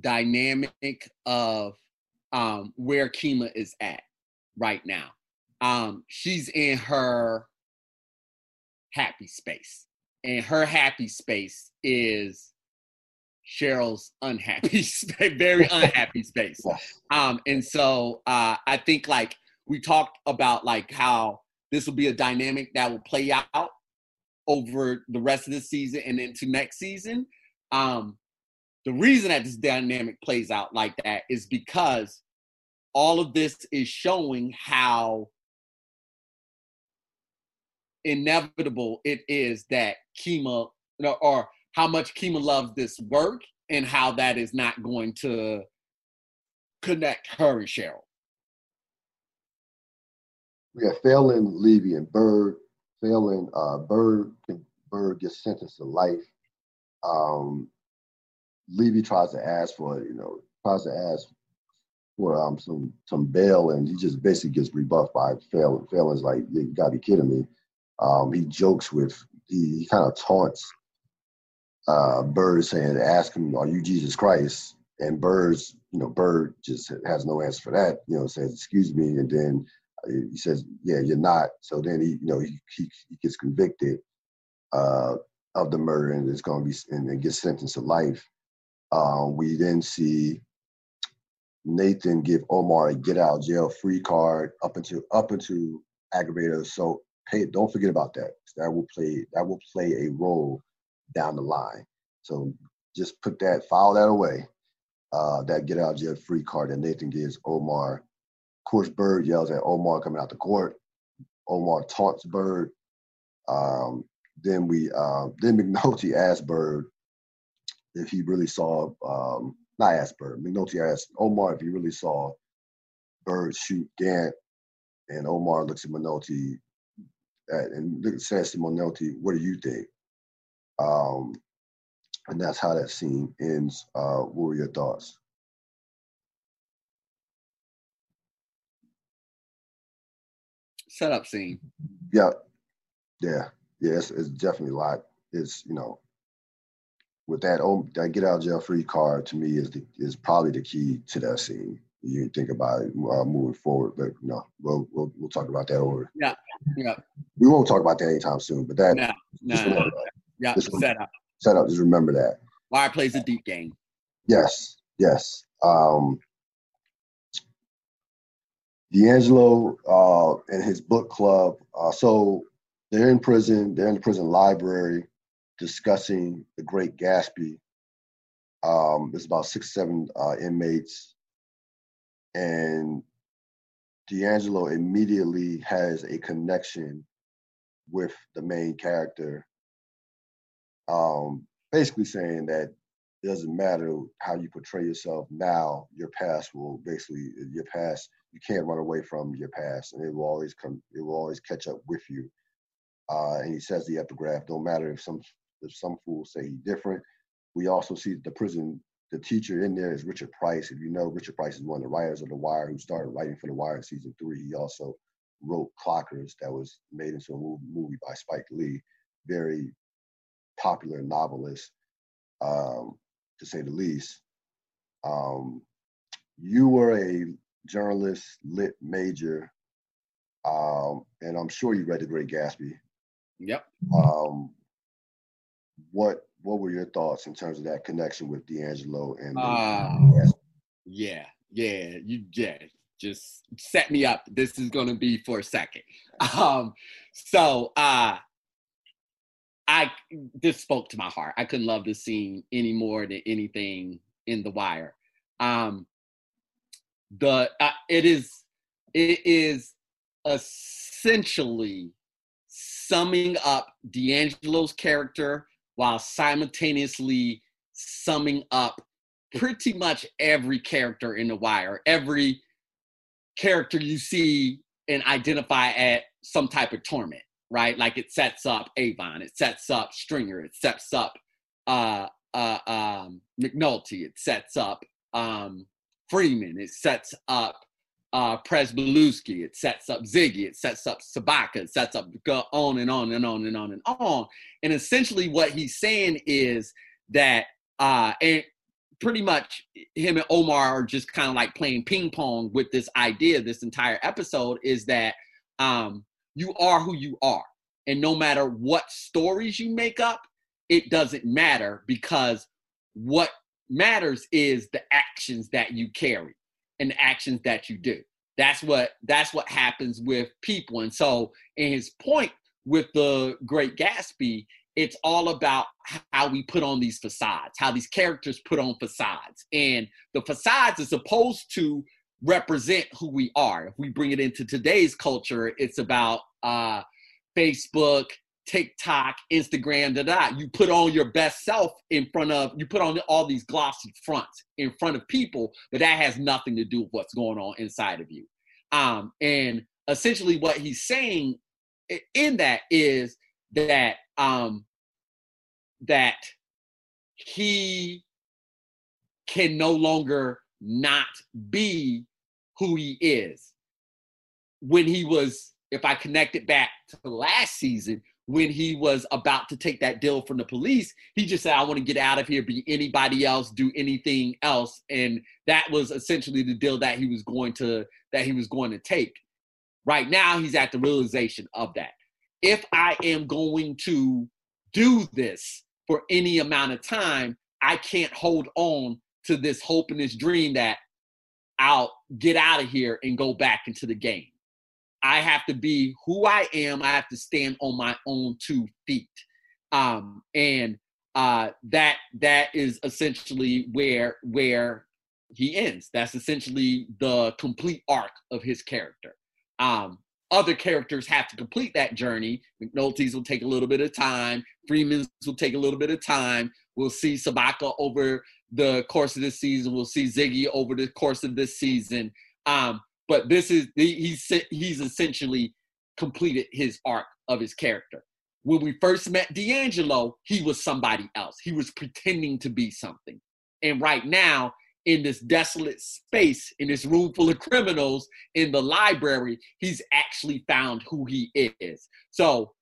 dynamic of um where Kima is at right now. Um, she's in her happy space, and her happy space is Cheryl's unhappy, very unhappy space. Um, and so uh, I think like we talked about like how this will be a dynamic that will play out over the rest of the season and into next season. Um, the reason that this dynamic plays out like that is because all of this is showing how inevitable it is that Kima or how much Kima loves this work and how that is not going to connect her and Cheryl. We have Phelan, Levy, and Bird. Phelan, uh, Bird, Bird gets sentenced to life. Um, Levy tries to ask for, you know, tries to ask for um, some some bail, and he just basically gets rebuffed by Phelan. Phelan's like, "You gotta be kidding me." Um, he jokes with, he, he kind of taunts uh, Bird, saying, "Ask him, are you Jesus Christ?" And Bird's, you know, Bird just has no answer for that. You know, says, "Excuse me," and then he says, "Yeah, you're not." So then he, you know, he he, he gets convicted uh, of the murder and is going to be and, and gets sentenced to life. Um, we then see Nathan give Omar a get out jail free card up into up into aggravated assault. Hey, don't forget about that. That will play that will play a role down the line. So just put that file that away. Uh, that get out of jail free card that Nathan gives Omar. Of course, Bird yells at Omar coming out the court. Omar taunts Bird. Um, then we uh, then McNulty asks Bird if he really saw, um, not asked Bird, McNulty asked Omar if he really saw Bird shoot Gant, and Omar looks at McNulty at, and says to McNulty, "What do you think?" Um, and that's how that scene ends. Uh, what were your thoughts? Setup scene. Yeah, yeah, yeah. It's, it's definitely a lot. It's you know with that oh that get out jail free card to me is the, is probably the key to that scene. You think about it uh, moving forward, but you know we'll, we'll we'll talk about that over. Yeah, yeah. We won't talk about that anytime soon, but that. No, no, no. Yeah, just set up. Set up. Just remember that. Wire plays a deep game. Yes, yes. Um, D'Angelo uh, and his book club. Uh, so they're in prison. They're in the prison library discussing the Great Gatsby. Um, there's about six, seven uh, inmates, and D'Angelo immediately has a connection with the main character, um, basically saying that it doesn't matter how you portray yourself now, your past will basically your past you can't run away from your past, and it will always come. It will always catch up with you. Uh, and he says the epigraph: "Don't matter if some if some fools say he's different. We also see the prison, the teacher in there is Richard Price. If you know, Richard Price is one of the writers of The Wire who started writing for The Wire in season three. He also wrote Clockers that was made into a movie by Spike Lee. Very popular novelist, um, to say the least. Um, you were a journalist, lit major, um, and I'm sure you read The Great Gatsby. Yep. Um, what what were your thoughts in terms of that connection with D'Angelo and? Uh, yeah, yeah, you yeah, just set me up. This is gonna be for a second. Um, so uh, I this spoke to my heart. I couldn't love this scene any more than anything in The Wire. Um, the uh, it is it is essentially summing up D'Angelo's character while simultaneously summing up pretty much every character in The Wire, every character you see and identify at some type of torment, right? Like it sets up Avon, it sets up Stringer, it sets up uh, uh, um, McNulty, it sets up um, Freamon, it sets up uh, Pryzbylewski, it sets up Ziggy, it sets up Sobotka, it sets up go on and on and on and on and on. And essentially, what he's saying is that, uh, and pretty much him and Omar are just kind of like playing ping pong with this idea. This entire episode is that um, you are who you are, and no matter what stories you make up, it doesn't matter because what matters is the actions that you carry and the actions that you do. That's what that's what happens with people. And so, in his point with the Great Gatsby, it's all about how we put on these facades, how these characters put on facades. And the facades are supposed to represent who we are. If we bring it into today's culture, it's about uh, Facebook, TikTok, Instagram, da da. You put on your best self in front of, you put on all these glossy fronts in front of people, but that has nothing to do with what's going on inside of you. Um, and essentially, what he's saying in that is that um, that he can no longer not be who he is. When he was, if I connect it back to last season, when he was about to take that deal from the police, he just said, I want to get out of here, be anybody else, do anything else. And that was essentially the deal that he was going to that he was going to take. Right now, he's at the realization of that. If I am going to do this for any amount of time, I can't hold on to this hope and this dream that I'll get out of here and go back into the game. I have to be who I am. I have to stand on my own two feet. Um, and uh, that that is essentially where where he ends. That's essentially the complete arc of his character. Um, other characters have to complete that journey. McNulty's will take a little bit of time. Freamon's will take a little bit of time. We'll see Sobotka over the course of this season. We'll see Ziggy over the course of this season. Um, but this is he's he's essentially completed his arc of his character. When we first met D'Angelo, he was somebody else. He was pretending to be something. And right now, in this desolate space, in this room full of criminals in the library, he's actually found who he is. So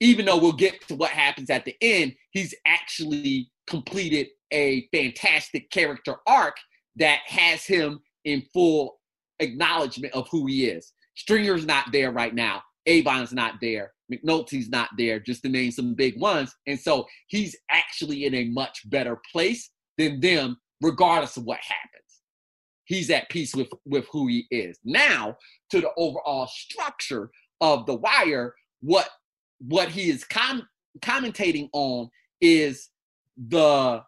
even though we'll get to what happens at the end, he's actually completed a fantastic character arc that has him in full acknowledgement of who he is. Stringer's not there right now. Avon's not there. McNulty's not there, just to name some big ones. And so he's actually in a much better place than them, regardless of what happens. He's at peace with, with who he is. Now, to the overall structure of the wire, what what he is com- commentating on is the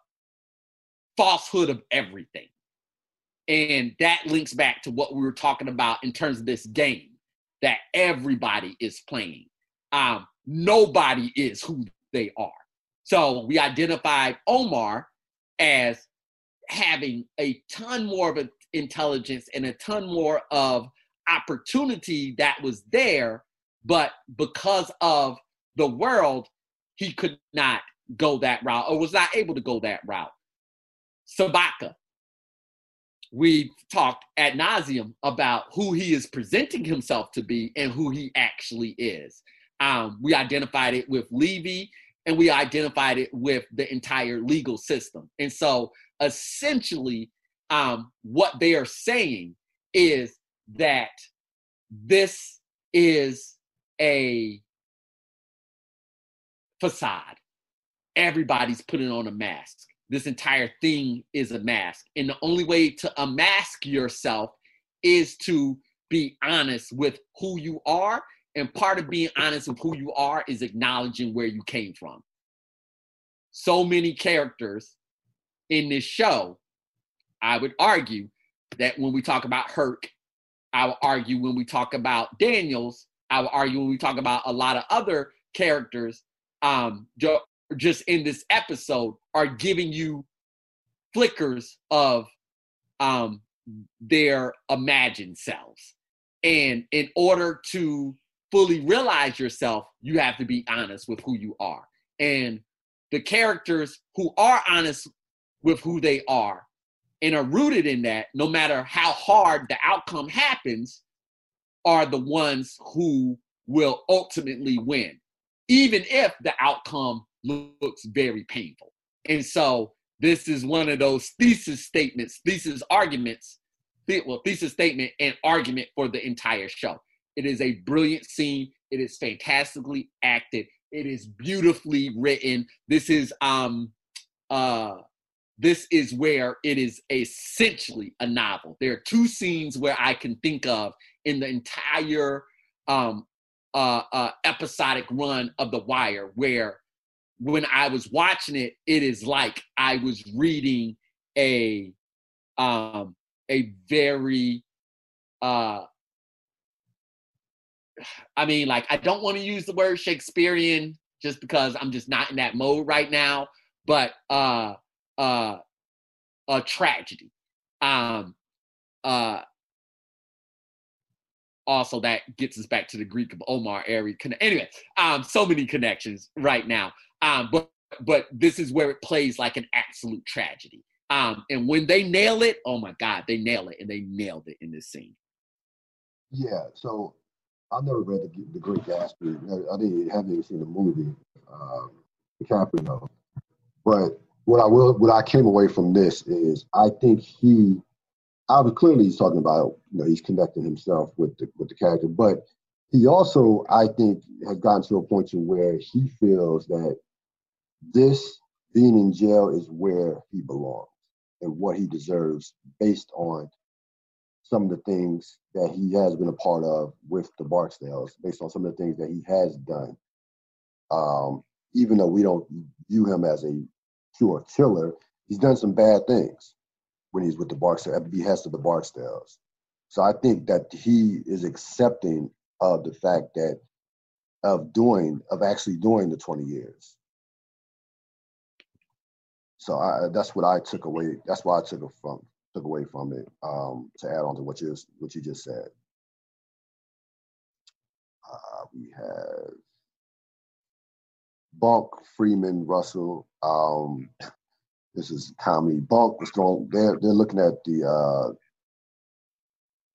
falsehood of everything. And that links back to what we were talking about in terms of this game that everybody is playing. Um, nobody is who they are. So we identified Omar as having a ton more of intelligence and a ton more of opportunity that was there, but because of the world, he could not go that route or was not able to go that route. Sobotka, we've talked ad nauseum about who he is presenting himself to be and who he actually is. Um, we identified it with Levy and we identified it with the entire legal system. And so essentially, um, what they are saying is that this is a facade. Everybody's putting on a mask this entire thing is a mask. And the only way to unmask yourself is to be honest with who you are. And part of being honest with who you are is acknowledging where you came from. So many characters in this show, I would argue that when we talk about Herc, I would argue when we talk about Daniels, I would argue when we talk about a lot of other characters, um, just in this episode are giving you flickers of um, their imagined selves. And in order to fully realize yourself, you have to be honest with who you are. And the characters who are honest with who they are and are rooted in that, no matter how hard the outcome happens, are the ones who will ultimately win, even if the outcome looks very painful. And so this is one of those thesis statements, thesis arguments, well, thesis statement and argument for the entire show. It is a brilliant scene. It is fantastically acted. It is beautifully written. This is um uh this is where it is essentially a novel. There are two scenes where I can think of in the entire um uh, uh episodic run of The Wire where when I was watching it, it is like I was reading a um a very uh I mean, like, I don't want to use the word Shakespearean just because I'm just not in that mode right now, but uh, uh, a tragedy. Um, uh, also, that gets us back to the Greek of Omar Ari. Anyway, um, so many connections right now. Um, but but this is where it plays like an absolute tragedy. Um, and when they nail it, oh my God, they nail it, and they nailed it in this scene. Yeah. So I've never read the, the Great Gatsby. I didn't haven't even seen the movie, um, DiCaprio. But what I will, what I came away from this is, I think he, I was clearly he's talking about, you know, he's connecting himself with the with the character, but he also, I think, has gotten to a point to where he feels that this being in jail is where he belongs and what he deserves based on some of the things that he has been a part of with the Barksdales, based on some of the things that he has done. Um, even though we don't view him as a pure killer, he's done some bad things when he's with the Barksdales, at the behest of the Barksdales. So I think that he is accepting of the fact that of doing of actually doing the 20 years. So I, that's what I took away. That's why I took from took away from it um, to add on to what you what you just said. Uh, we have Bunk, Freamon, Russell. Um, this is comedy. Bunk was throwing. They're they're looking at the. Uh,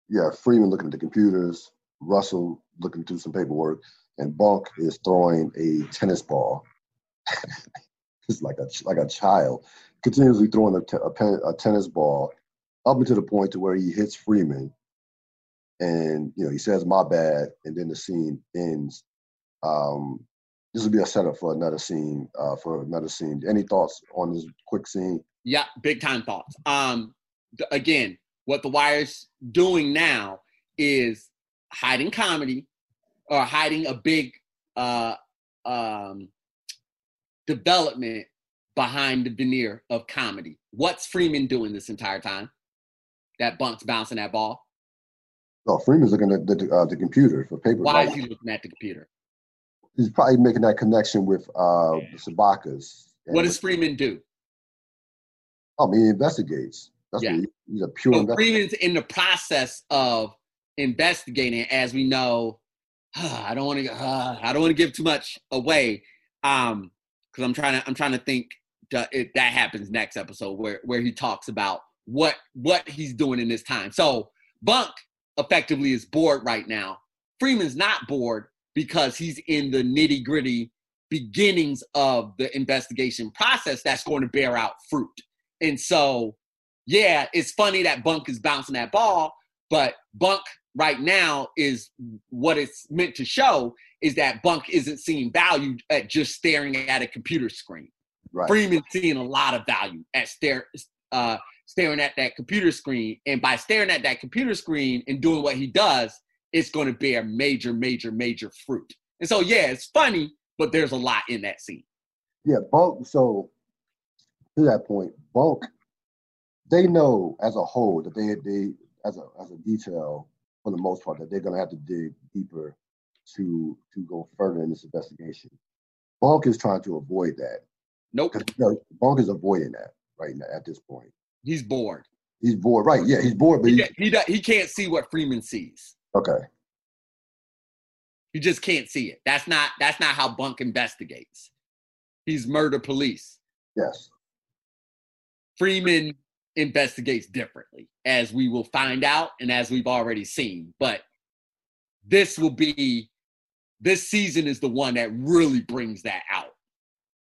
yeah, Freamon looking at the computers. Russell looking through some paperwork, and Bunk is throwing a tennis ball. it's like a like a child, continuously throwing a, t- a, pen, a tennis ball up until the point to where he hits Freamon, and you know he says my bad, and then the scene ends. Um, this will be a setup for another scene. Uh, for another scene. Any thoughts on this quick scene? Yeah, big time thoughts. Um, th- again, what the Wire's doing now is hiding comedy or hiding a big uh, um, development behind the veneer of comedy. What's Freamon doing this entire time? that Bunk's bouncing that ball? No, Freamon's looking at the uh, the computer for paper. Why is he looking at the computer? He's probably making that connection with uh, the Sobotkas. What does Freamon do? Oh, I mean, he investigates. That's yeah. He, he's a pure. So Freamon's in the process of investigating, as we know. I don't want to. Uh, I don't want to give too much away, um, because I'm trying to. I'm trying to think. To, it, that happens next episode where where he talks about what what he's doing in this time. So Bunk effectively is bored right now. Freamon's not bored because he's in the nitty gritty beginnings of the investigation process that's going to bear out fruit. And so, yeah, it's funny that Bunk is bouncing that ball, but Bunk right now is what it's meant to show is that Bunk isn't seeing value at just staring at a computer screen. Right. Freamon's seeing a lot of value at stare, uh, staring at that computer screen. And by staring at that computer screen and doing what he does, it's going to bear major, major, major fruit. And so, yeah, it's funny, but there's a lot in that scene. Yeah, Bunk. So to that point, Bunk, they know as a whole that they they as a as a detail for the most part that they're going to have to dig deeper to to go further in this investigation. Bunk is trying to avoid that. Nope. You know, Bunk is avoiding that right now at this point. He's bored. He's bored, right? Yeah, he's bored, but he he, he, he can't see what Freamon sees. Okay. You just can't see it. That's not that's not how Bunk investigates. He's murder police. Yes. Freamon investigates differently, as we will find out and as we've already seen. But this will be this season is the one that really brings that out.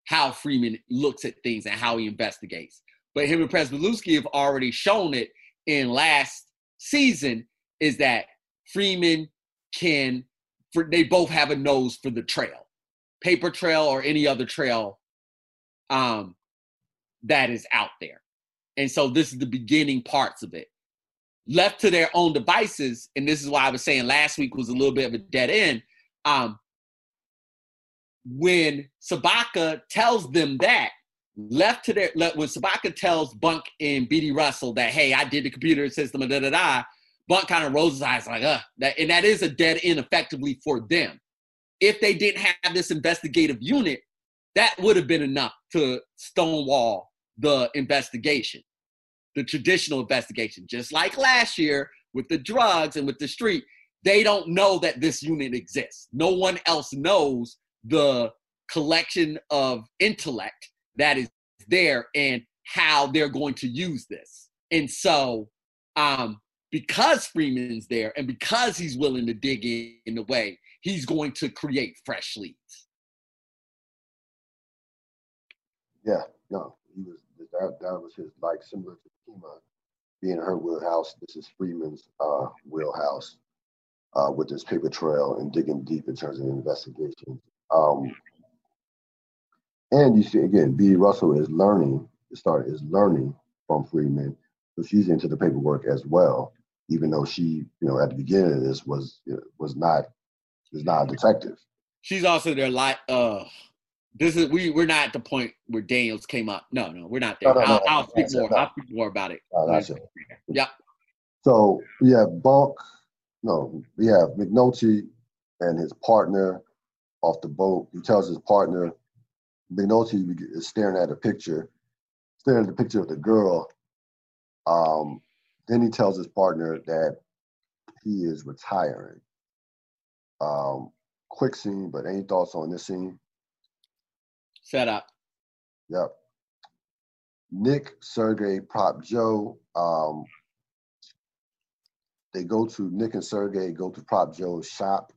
How Freamon looks at things and how he investigates. but him and Pryzbylewski have already shown it in last season is that Freamon can, for, they both have a nose for the trail, paper trail or any other trail um, that is out there. And so this is the beginning parts of it. Left to their own devices, and this is why I was saying last week was a little bit of a dead end. Um, when Sobotka tells them that, left to their when Sobotka tells Bunk and Beadie Russell that, hey, I did the computer system, da da da, Bunk kind of rolls his eyes like, uh, that, and that is a dead end effectively for them. If they didn't have this investigative unit, that would have been enough to stonewall the investigation, the traditional investigation. Just like last year with the drugs and with the street, they don't know that this unit exists. No one else knows the collection of intellect that is there and how they're going to use this. And so, um, because Freamon's there and because he's willing to dig in, in the way, he's going to create fresh leads. Yeah, no, he was that, that was his like similar to Kima being her wheelhouse. This is Freamon's uh, wheelhouse uh, with this paper trail and digging deep in terms of investigations. Um, and you see again, B. Russell is learning. Start is learning from Freamon, so she's into the paperwork as well. Even though she, you know, at the beginning of this was was not was not a detective. She's also their like uh this is we we're not at the point where Daniels came up. No, no, we're not there. No, no, I'll, no, I'll speak more. I'll speak more about it. Yep. So we have Bunk. No, we have McNulty and his partner off the boat. He tells his partner McNulty is staring at a picture, staring at the picture of the girl. Um, then he tells his partner that he is retiring. Um, quick scene, but any thoughts on this scene? Set up. Yep. Nick, Sergey, Prop Joe. Um, they go to Nick and Sergey go to Prop Joe's shop,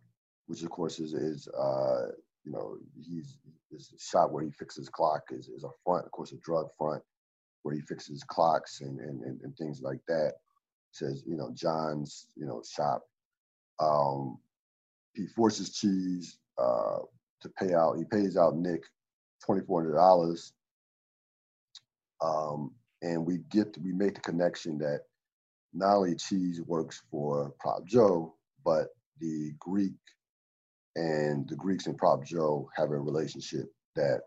which of course is is uh, you know he's is the shop where he fixes clock is, is a front, of course, a drug front where he fixes clocks and, and, and, and things like that. says, you know, John's, you know, shop. Um, he forces Cheese uh, to pay out. He pays out Nick twenty four hundred dollars, um, and we get to, we make the connection that not only Cheese works for Prop Joe, but the Greek and the Greeks and Prop Joe have a relationship that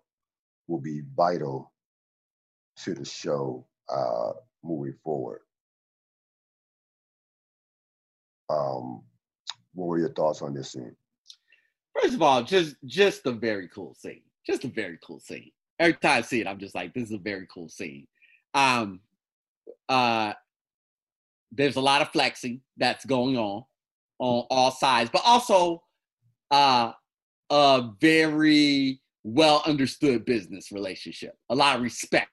will be vital to the show uh, moving forward. Um, what were your thoughts on this scene? First of all, just just a very cool scene. Just a very cool scene. Every time I see it, I'm just like, this is a very cool scene. Um, uh, there's a lot of flexing that's going on on all sides, but also uh, a very well understood business relationship. A lot of respect.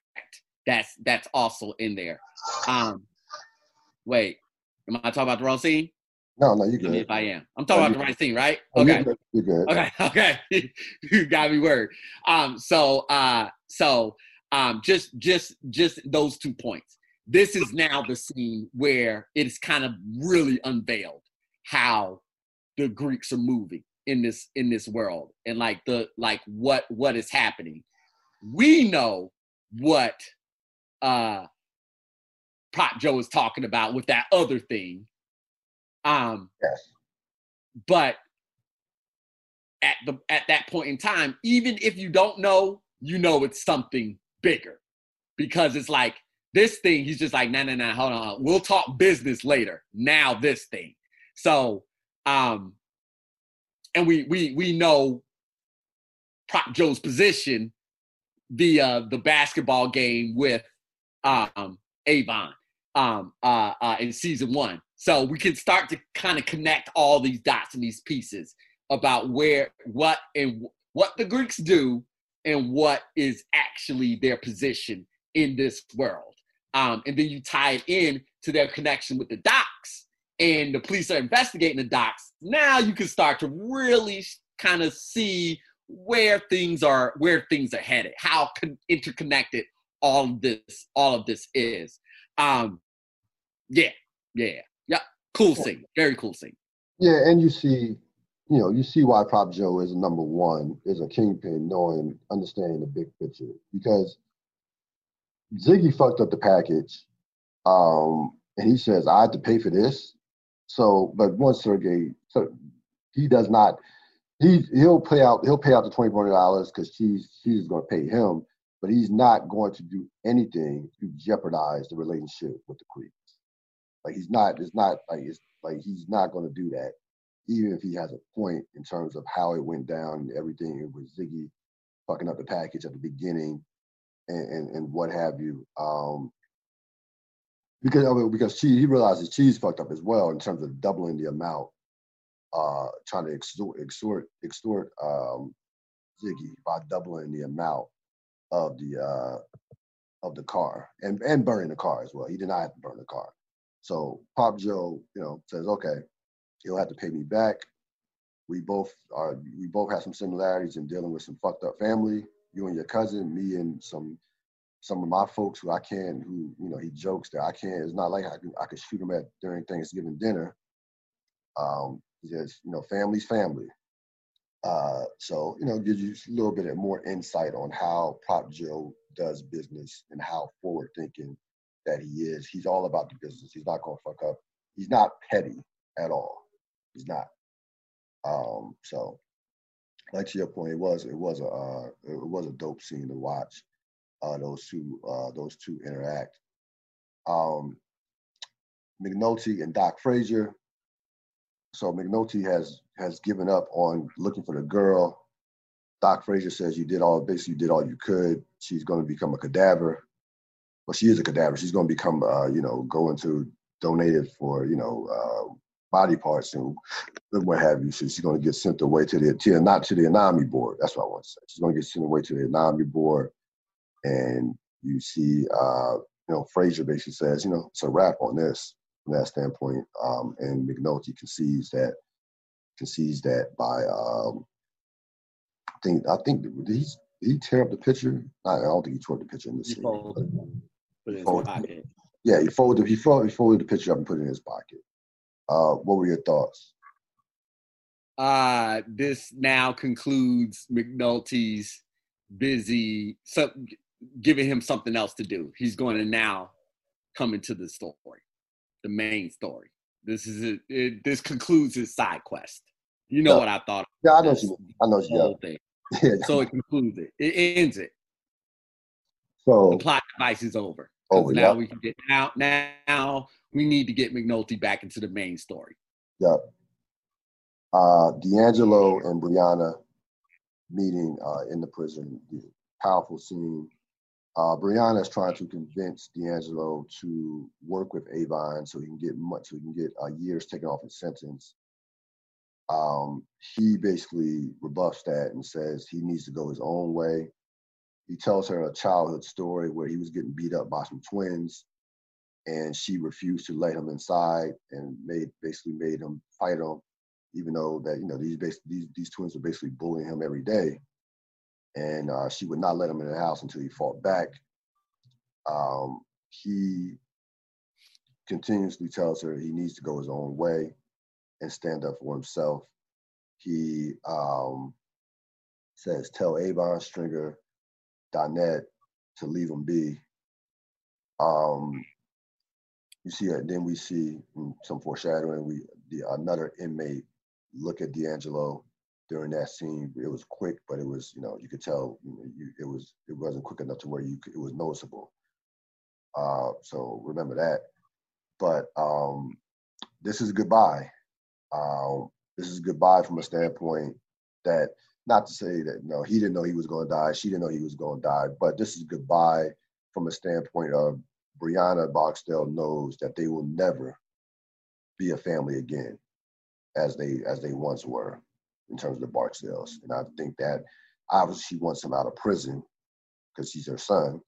That's that's also in there. Um, wait, am I talking about the wrong scene? No, no, you good. If I am, I'm talking no, about the right scene, right? Okay, you're good. Okay, okay, you got me word. Um, so, uh, so, um, just, just, just those two points. This is now the scene where it is kind of really unveiled how the Greeks are moving in this in this world and like the like what what is happening we know what uh prop joe is talking about with that other thing. Um yes. but at the at that point in time even if you don't know you know it's something bigger. Because it's like this thing he's just like no no no hold on. We'll talk business later. Now this thing. So um and we we we know Prop Joe's position via the basketball game with um, Avon um, uh, uh, in season one. So we can start to kind of connect all these dots and these pieces about where, what, and what the Greeks do and what is actually their position in this world. Um, and then you tie it in to their connection with the docks and the police are investigating the docks, now you can start to really kind of see where things are where things are headed, how con- interconnected all of this all of this is. Um, yeah, yeah, yeah. Cool scene, very cool scene. Yeah, and you see, you know, you see why Prop Joe is number one, is a kingpin, knowing, understanding the big picture. Because Ziggy fucked up the package, um, and he says, "I had to pay for this." So, but once Sergey, so he does not. He he'll pay out. He'll pay out the twenty four dollars because she's she's going to pay him, but he's not going to do anything to jeopardize the relationship with the queen. Like he's not. It's not like it's like he's not going to do that, even if he has a point in terms of how it went down and everything with Ziggy fucking up the package at the beginning and and, and what have you. Um, because it, because she he realizes she's fucked up as well in terms of doubling the amount, uh, trying to extort extort extort um, Ziggy by doubling the amount of the uh, of the car and and burning the car as well. He denied to burn the car. So Pop Joe, you know, says, okay, he'll have to pay me back. We both are we both have some similarities in dealing with some fucked up family. You and your cousin, me and some some of my folks who I can, who you know, he jokes that I can't. It's not like I can I could shoot him at during Thanksgiving dinner. Um, just you know, family's family. Uh, so you know, gives you a little bit of more insight on how Prop Joe does business and how forward thinking that he is. He's all about the business. He's not gonna fuck up. He's not petty at all. He's not. Um, so, like to your point, it was it was a uh, it was a dope scene to watch uh, those two uh, those two interact. Um, McNulty and Doc Frazier. So McNulty has has given up on looking for the girl. Doc Frazier says you did all basically you did all you could. She's going to become a cadaver. Well, she is a cadaver. She's going to become uh, you know going to donate it for you know uh, body parts and what have you. So she's going to get sent away to the to, not to the Anami board. That's what I want to say. She's going to get sent away to the Anami board and you see, uh, you know, Frazier basically says, you know, it's a wrap on this from that standpoint. Um, and McNulty concedes that concedes that by um, I think I think did he did he tear up the picture? I, don't think he tore up the picture in the scene. Folded, put it in his pocket. Yeah, he folded he folded he folded the picture up and put it in his pocket. Uh, what were your thoughts? Uh, this now concludes McNulty's busy so giving him something else to do. He's going to now come into the story, the main story. This is it, it this concludes his side quest. You know yeah. what I thought. Yeah, I know you. I know you. Whole thing. Yeah. So it concludes it. It ends it. So the plot device is over. Oh, now yeah. we can get now. Now we need to get McNulty back into the main story. Yep. Uh, D'Angelo and Brianna meeting uh, in the prison. Powerful scene. Uh, Brianna is trying to convince D'Angelo to work with Avon so he can get much, so he can get uh, years taken off his sentence. Um, he basically rebuffs that and says he needs to go his own way. He tells her a childhood story where he was getting beat up by some twins, and she refused to let him inside and made basically made him fight him, even though that you know these these these twins were basically bullying him every day and uh, she would not let him in the house until he fought back. Um, he continuously tells her he needs to go his own way and stand up for himself. He um, says, "Tell Avon Stringer, Donette to leave him be." Um, you see it. Then we see some foreshadowing. We the another inmate look at D'Angelo during that scene. It was quick, but it was you know you could tell you know, you, it was it wasn't quick enough to where you could, it was noticeable. Uh, so remember that. But um, this is goodbye. Um, this is goodbye from a standpoint that not to say that no, he didn't know he was going to die. She didn't know he was going to die. But this is goodbye from a standpoint of Brianna Barksdale knows that they will never be a family again, as they as they once were in terms of the Barksdales. And I think that obviously she wants him out of prison because he's her son,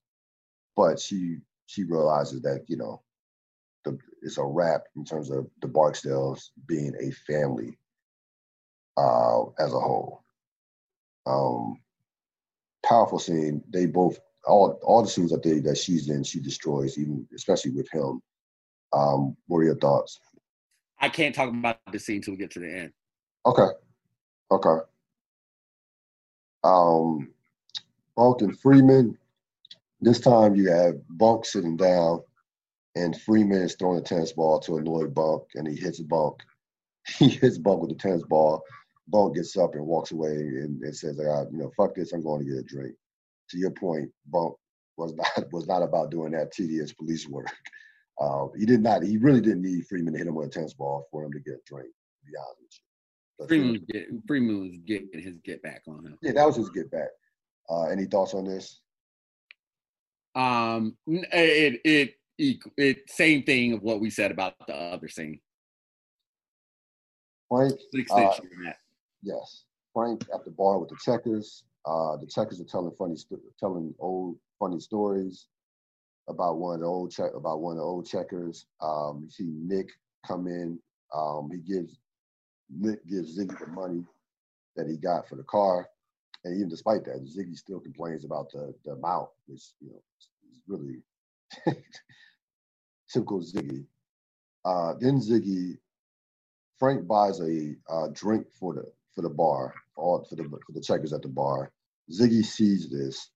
but she she realizes that you know the, it's a wrap in terms of the Barksdales being a family uh, as a whole. Um, powerful scene. They both all all the scenes that they that she's in, she destroys, even especially with him. Um, what are your thoughts? I can't talk about the scene until we get to the end. Okay. Okay. Um, Bunk and Freamon. This time you have Bunk sitting down, and Freamon is throwing a tennis ball to annoy Bunk, and he hits Bunk. He hits Bunk with the tennis ball. Bunk gets up and walks away and, and says, "I, you know, fuck this. I'm going to get a drink." To your point, Bunk was not was not about doing that tedious police work. Uh, he did not. He really didn't need Freamon to hit him with a tennis ball for him to get a drink. To be honest with you. Freamon, was get, Freamon was getting his get back on him. Yeah, that was his get back. Uh, any thoughts on this? Um, it, it it it same thing of what we said about the other scene. Frank, uh, yes, Frank at the bar with the checkers. Uh, the checkers are telling funny, telling old funny stories about one of the old check about one of the old checkers. Um, you see Nick come in. Um, he gives Nick gives Ziggy the money that he got for the car, and even despite that, Ziggy still complains about the the amount, which you know is really typical Ziggy. Uh, then Ziggy, Frank buys a uh, drink for the for the bar, for for the for the checkers at the bar. Ziggy sees this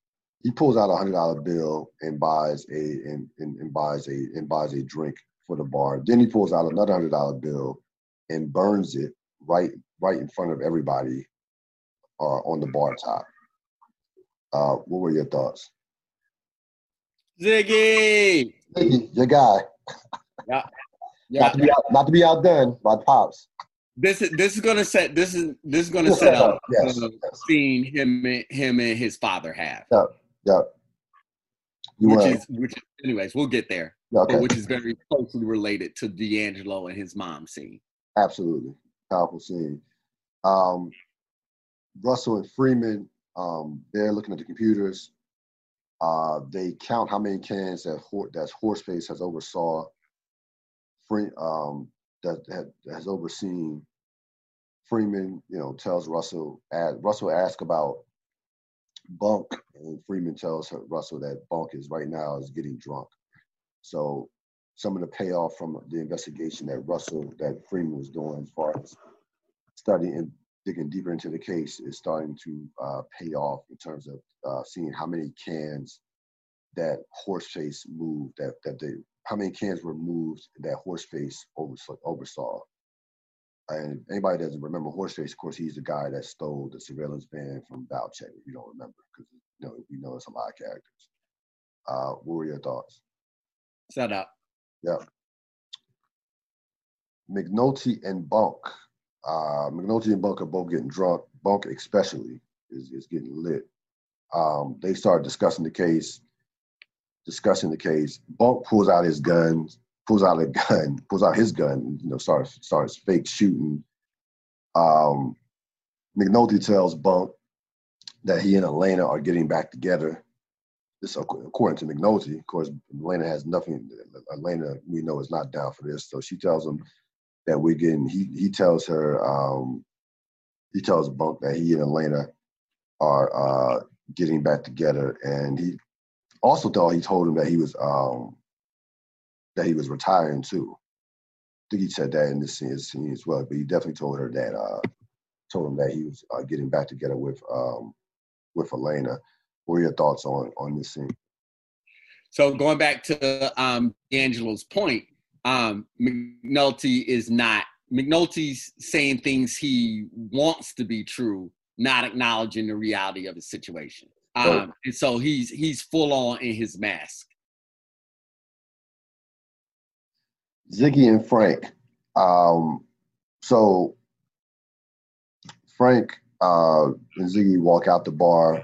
he pulls out a hundred dollar bill and buys a and, and, and, buys a and buys a drink for the bar. Then he pulls out another hundred dollar bill and burns it right right in front of everybody uh, on the bar top. Uh, what were your thoughts? Ziggy, Ziggy, your guy. Yeah. yeah. Not to be out, not to be outdone by the pops. This is this is gonna set this is this is gonna set up yes, uh, yes. seeing him him and his father have. Yeah. Yeah. You which is which anyways, we'll get there. Okay. which is very closely related to D'Angelo and his mom scene. Absolutely. Powerful scene. Um, Russell and Freamon, um, they're looking at the computers. Uh, they count how many cans that that Horseface has oversaw. Free, um, that, that has overseen. Freamon, you know, tells Russell. Russell asks about Bunk, and Freamon tells her, Russell that Bunk is right now is getting drunk. So some of the payoff from the investigation that Russell, that Freamon was doing as far as studying and digging deeper into the case is starting to uh, pay off in terms of uh, seeing how many cans that Horseface moved, that, that they, how many cans were moved that Horseface oversaw. oversaw and anybody doesn't remember Horseface, of course, he's the guy that stole the surveillance van from Valchek. If you don't remember, because you know we know it's a lot of characters. Uh, what were your thoughts? Set up. Yeah. McNulty and Bunk. Uh, McNulty and Bunk are both getting drunk. Bunk especially is, is getting lit. Um, they start discussing the case. Discussing the case. Bunk pulls out his gun, pulls out a gun, pulls out his gun, you know, starts starts fake shooting. Um, McNulty tells Bunk that he and Elena are getting back together. This according to McNulty. Of course, Elena has nothing. Elena, we know, is not down for this. So she tells him that we're getting. He he tells her. Um, he tells Bunk that he and Elena are uh, getting back together, and he also thought he told him that he was um, that he was retiring too. I think he said that in this scene, scene as well, but he definitely told her that uh, told him that he was uh, getting back together with um, with Elena. What are your thoughts on on this scene? So going back to um, point, um, McNulty is not McNulty's saying things he wants to be true, not acknowledging the reality of his situation. Um, and so he's he's full on in his mask. Ziggy and Frank. Um, so Frank uh, and Ziggy walk out the bar.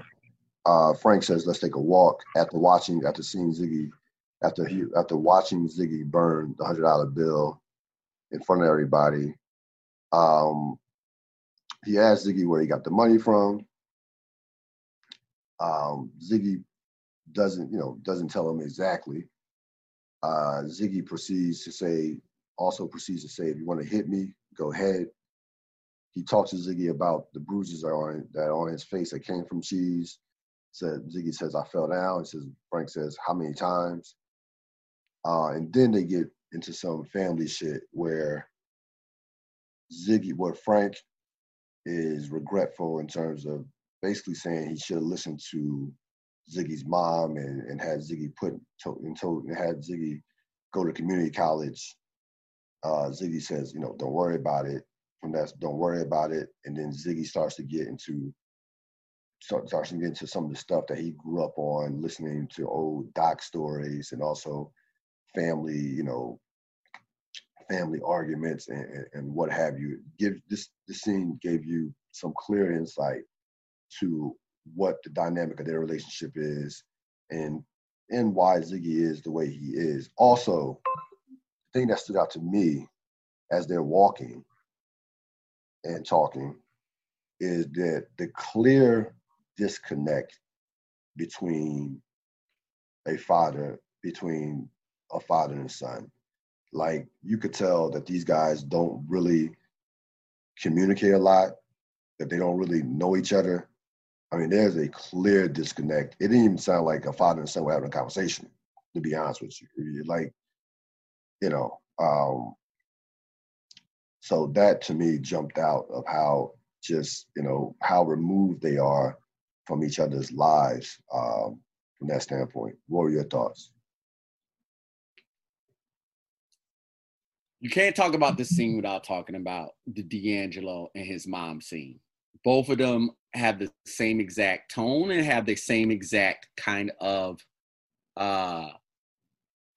Uh, Frank says, "Let's take a walk." After watching, after seeing Ziggy, after he, after watching Ziggy burn the hundred dollar bill in front of everybody, um, he asks Ziggy where he got the money from. Um, Ziggy doesn't, you know, doesn't tell him exactly. Uh, Ziggy proceeds to say, also proceeds to say, if you want to hit me, go ahead. He talks to Ziggy about the bruises that are on, that are on his face that came from cheese. Said Ziggy says I fell down. He says Frank says how many times, uh, and then they get into some family shit where Ziggy, where Frank is regretful in terms of basically saying he should have listened to Ziggy's mom and, and had Ziggy put and told and had Ziggy go to community college. Uh, Ziggy says, you know, don't worry about it. From that, don't worry about it. And then Ziggy starts to get into start, starts to get into some of the stuff that he grew up on, listening to old dock stories and also family, you know, family arguments and, and, what have you. Give this this scene gave you some clear insight to what the dynamic of their relationship is and and why Ziggy is the way he is. Also, the thing that stood out to me as they're walking and talking is that the clear disconnect between a father, between a father and son. Like you could tell that these guys don't really communicate a lot, that they don't really know each other. I mean, there's a clear disconnect. It didn't even sound like a father and son were having a conversation, to be honest with you. Like, you know, um, so that to me jumped out of how just, you know, how removed they are from each other's lives um, from that standpoint. What were your thoughts? You can't talk about this scene without talking about the D'Angelo and his mom scene. Both of them have the same exact tone and have the same exact kind of uh,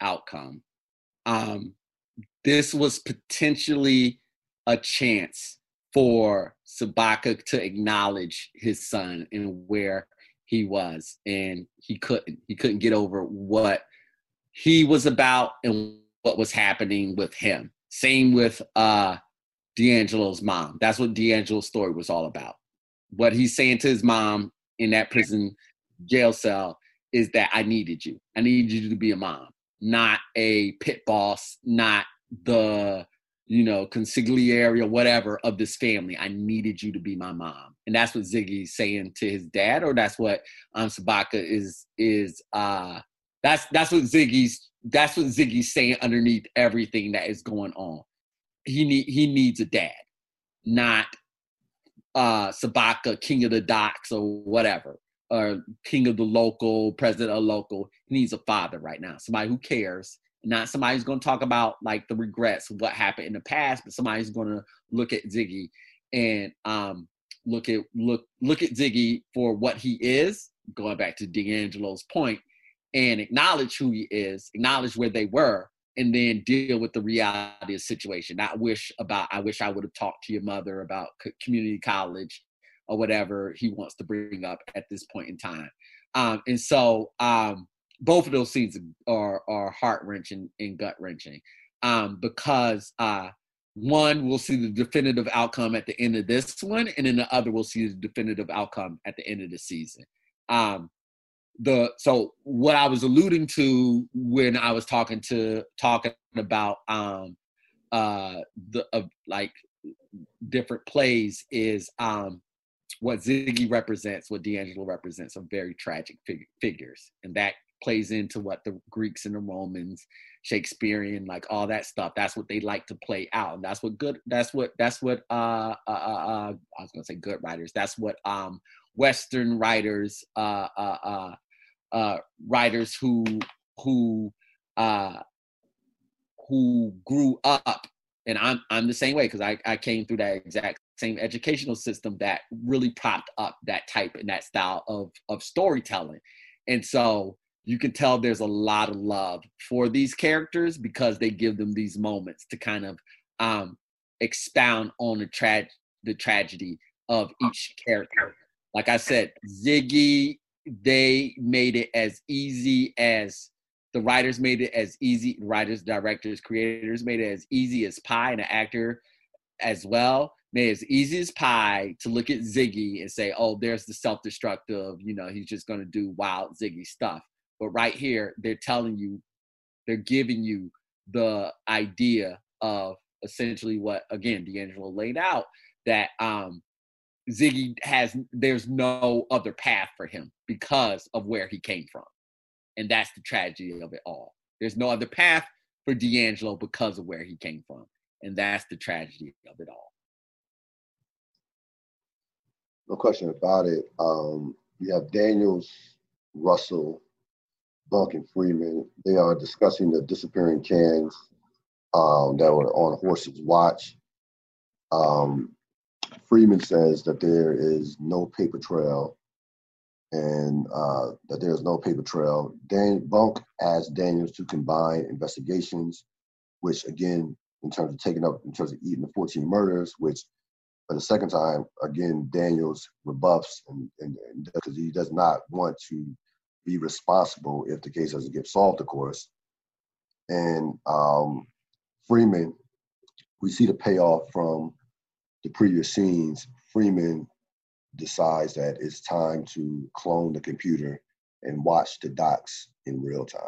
outcome. Um, this was potentially a chance for Sobotka to acknowledge his son and where he was, and he couldn't. He couldn't get over what he was about and what was happening with him. Same with uh, D'Angelo's mom. That's what D'Angelo's story was all about. What he's saying to his mom in that prison jail cell is that I needed you. I needed you to be a mom, not a pit boss, not the you know consigliere or whatever of this family. I needed you to be my mom, and that's what Ziggy's saying to his dad, or that's what um Sobotka is is uh that's that's what Ziggy's that's what Ziggy's saying underneath everything that is going on. He need he needs a dad, not uh Sobotka, king of the docks or whatever, or king of the local, president of local. He needs a father right now, somebody who cares, not somebody who's going to talk about like the regrets of what happened in the past, but somebody who's going to look at Ziggy and um look at look look at Ziggy for what he is. Going back to D'Angelo's point, and acknowledge who he is, acknowledge where they were, and then deal with the reality of the situation. Not wish about, I wish I would have talked to your mother about community college or whatever he wants to bring up at this point in time. Um, and so um, both of those scenes are, are heart wrenching and gut wrenching um, because uh, one, we'll see the definitive outcome at the end of this one, and then the other, we'll see the definitive outcome at the end of the season. Um, the so what I was alluding to when I was talking to talking about um uh the uh, like different plays is um what Ziggy represents, what D'Angelo represents are very tragic fig- figures, and that plays into what the Greeks and the Romans, Shakespearean, like all that stuff. That's what they like to play out, and that's what good. That's what that's what uh uh, uh, uh I was gonna say good writers. That's what um Western writers uh uh uh uh, writers who who uh, who grew up, and I'm I'm the same way because I I came through that exact same educational system that really propped up that type and that style of of storytelling, and so you can tell there's a lot of love for these characters because they give them these moments to kind of um, expound on the tra- the tragedy of each character. Like I said, Ziggy they made it as easy as the writers made it as easy writers directors creators made it as easy as pie and an actor as well made it as easy as pie to look at ziggy and say oh there's the self-destructive you know he's just going to do wild ziggy stuff but right here they're telling you they're giving you the idea of essentially what again d'angelo laid out that um Ziggy has there's no other path for him because of where he came from. And that's the tragedy of it all. There's no other path for D'Angelo because of where he came from. And that's the tragedy of it all. No question about it. Um, you have Daniels, Russell, Bunk, and Freamon. They are discussing the disappearing cans um, that were on Horse's watch. Um, Freamon says that there is no paper trail and uh, that there is no paper trail. Dan Bunk asked Daniels to combine investigations, which again, in terms of taking up, in terms of eating the 14 murders, which for the second time, again, Daniels rebuffs and because he does not want to be responsible if the case doesn't get solved, of course. And um, Freamon, we see the payoff from the previous scenes. Freamon decides that it's time to clone the computer and watch the docs in real time.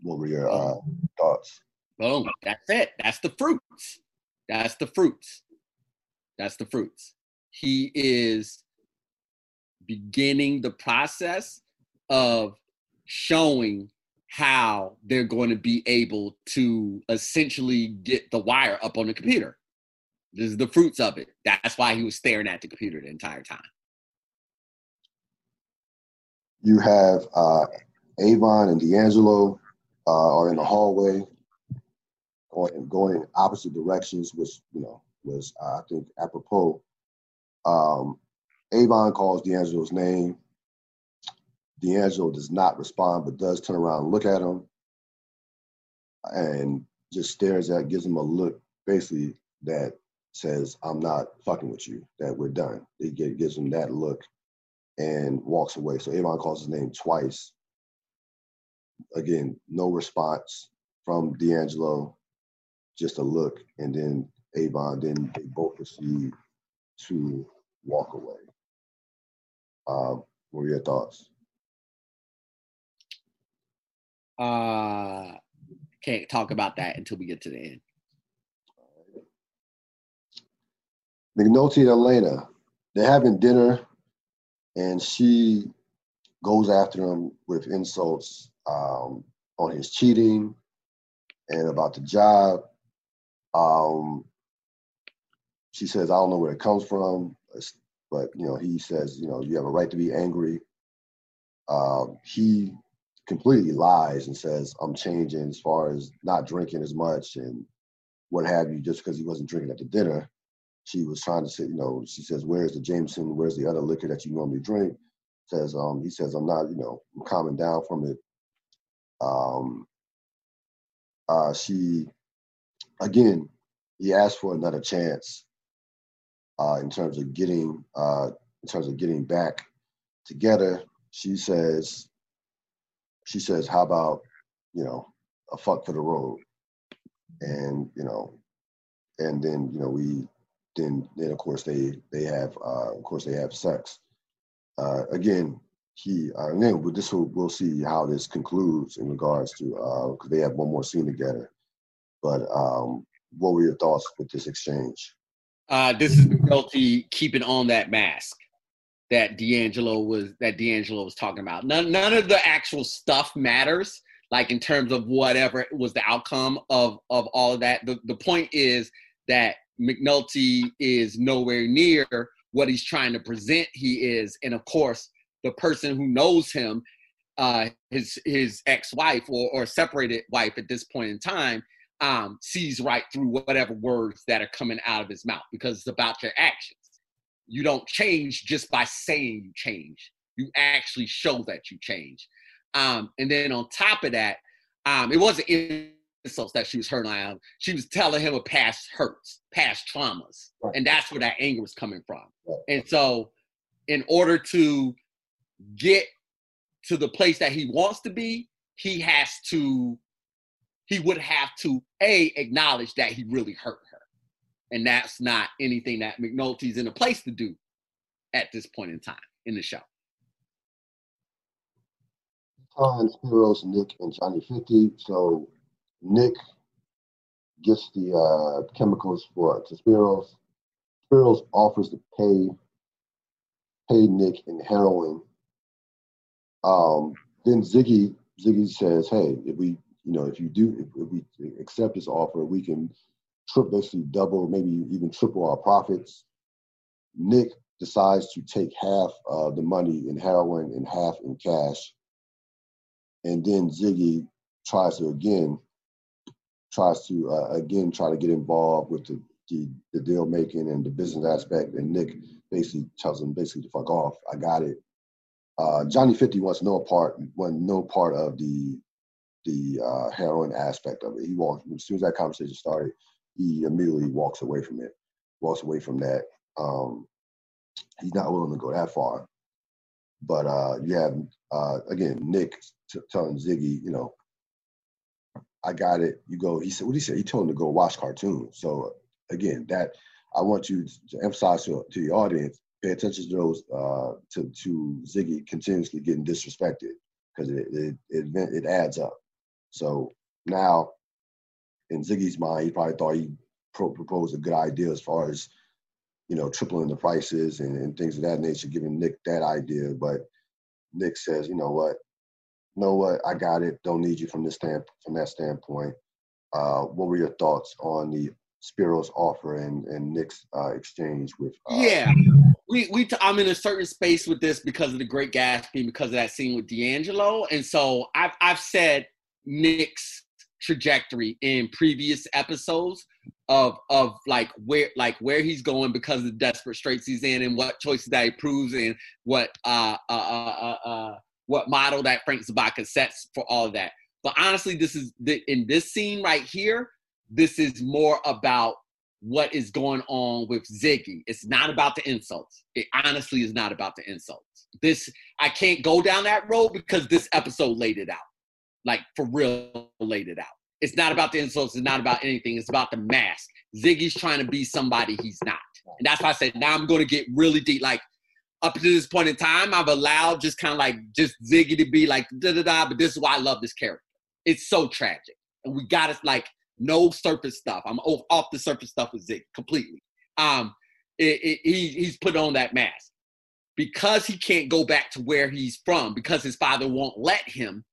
What were your uh, thoughts? Boom. That's it. That's the fruits. That's the fruits. That's the fruits. He is beginning the process of showing how they're going to be able to essentially get the wire up on the computer. This is the fruits of it. That's why he was staring at the computer the entire time. You have uh, Avon and D'Angelo uh, are in the hallway, going going in opposite directions, which you know was uh, I think apropos. Um, Avon calls D'Angelo's name. D'Angelo does not respond, but does turn around and look at him, and just stares at, gives him a look, basically that says, "I'm not fucking with you. That we're done." He gives him that look, and walks away. So Avon calls his name twice. Again, no response from D'Angelo, just a look, and then Avon. Then they both proceed to walk away. Uh, what are your thoughts? Uh, can't talk about that until we get to the end. McNulty and Elena, they're having dinner, and she goes after him with insults um, on his cheating and about the job. Um, she says, "I don't know where it comes from," but you know, he says, "You know, you have a right to be angry." Um, he completely lies and says, I'm changing as far as not drinking as much and what have you, just because he wasn't drinking at the dinner. She was trying to say, you know, she says, Where's the Jameson? Where's the other liquor that you normally drink? Says, um, he says, I'm not, you know, I'm calming down from it. Um, uh, she, again, he asked for another chance uh, in terms of getting, uh, in terms of getting back together. She says, she says, "How about you know a fuck for the road?" And you know, and then you know we then then of course they they have uh, of course they have sex. Uh, again, he uh, and then this will we'll see how this concludes in regards to because uh, they have one more scene together. But um, what were your thoughts with this exchange? Uh, this is McNulty keeping on that mask that D'Angelo was that D'Angelo was talking about. None none of the actual stuff matters, like in terms of whatever was the outcome of of all of that. The the point is that McNulty is nowhere near what he's trying to present he is. And of course, the person who knows him, uh, his his ex-wife or, or separated wife at this point in time, um, sees right through whatever words that are coming out of his mouth because it's about your actions you don't change just by saying you change. You actually show that you change. Um, and then on top of that, um, it wasn't insults that she was hurting on. She was telling him of past hurts, past traumas, right. and that's where that anger was coming from. Right. And so, in order to get to the place that he wants to be, he has to, he would have to a acknowledge that he really hurt her and that's not anything that McNulty's in a place to do at this point in time in the show. Hans, Spiros, Nick, and Johnny 50. So Nick gets the uh, chemicals for to Spiros. Spiros offers to pay pay Nick in heroin. Um, then Ziggy Ziggy says, "Hey, if we, you know, if you do, if, we accept this offer, we can trip basically double, maybe even triple our profits." Nick decides to take half of the money in heroin and half in cash, and then Ziggy tries to again tries to uh, again try to get involved with the, the, the deal making and the business aspect, and Nick basically tells him basically to fuck off. I got it. Uh, Johnny Fifty wants no part, want no part of the the uh, heroin aspect of it. He walks as soon as that conversation started. He immediately walks away from it, walks away from that. Um, he's not willing to go that far. But uh, you have uh, again Nick t- telling Ziggy, you know, I got it. You go. He said, what he said? He told him to go watch cartoons. So again, that I want you to emphasize to, to the audience, pay attention to those uh, to to Ziggy continuously getting disrespected because it, it it it adds up. So now, in Ziggy's mind, he probably thought he pro- proposed a good idea as far as you know tripling the prices and, and things of that nature, giving Nick that idea. But Nick says, you know what, know what, I got it. Don't need you from this stand from that standpoint. Uh, what were your thoughts on the Spiros offer and and Nick's uh, exchange with? Uh, yeah, we we t- I'm in a certain space with this because of the Great Gatsby, because of that scene with D'Angelo, and so I've I've said Nick's trajectory in previous episodes of of like where like where he's going because of the desperate straits he's in and what choices that he proves and what uh uh uh, uh, uh what model that Frank Sobotka sets for all of that. But honestly, this is the, in this scene right here. This is more about what is going on with Ziggy. It's not about the insults. It honestly is not about the insults. This I can't go down that road because this episode laid it out. Like for real laid it out. It's not about the insults, it's not about anything. It's about the mask. Ziggy's trying to be somebody he's not. And that's why I said now I'm gonna get really deep. Like up to this point in time, I've allowed just kind of like just Ziggy to be like da da da. But this is why I love this character. It's so tragic, and we got it like no surface stuff. I'm off the surface stuff with Zig completely. Um, it, it, he he's put on that mask because he can't go back to where he's from because his father won't let him.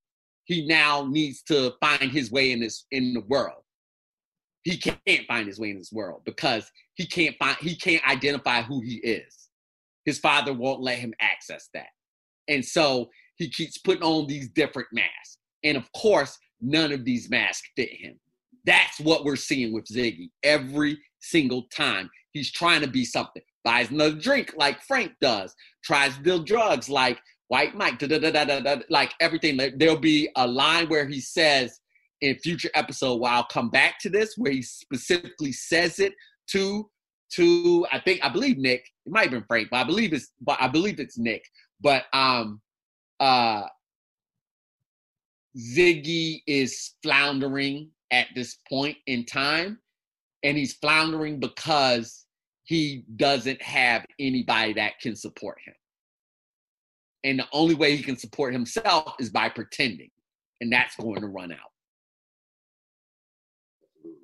He now needs to find his way in this in the world. He can't find his way in this world because he can't find he can't identify who he is his father won't let him access that. And so he keeps putting on these different masks. And of course, none of these masks fit him. That's what we're seeing with Ziggy every single time. He's trying to be something. Buys another drink like Frank does. Tries to deal drugs like White Mike. Da, da, da, like everything. There'll be a line where he says in future episode where I'll come back to this, where he specifically says it to to I think I believe Nick. It might have been Frank, but I believe it's but I believe it's Nick. But um uh Ziggy is floundering at this point in time, and he's floundering because he doesn't have anybody that can support him. And the only way he can support himself is by pretending, and that's going to run out. Absolutely.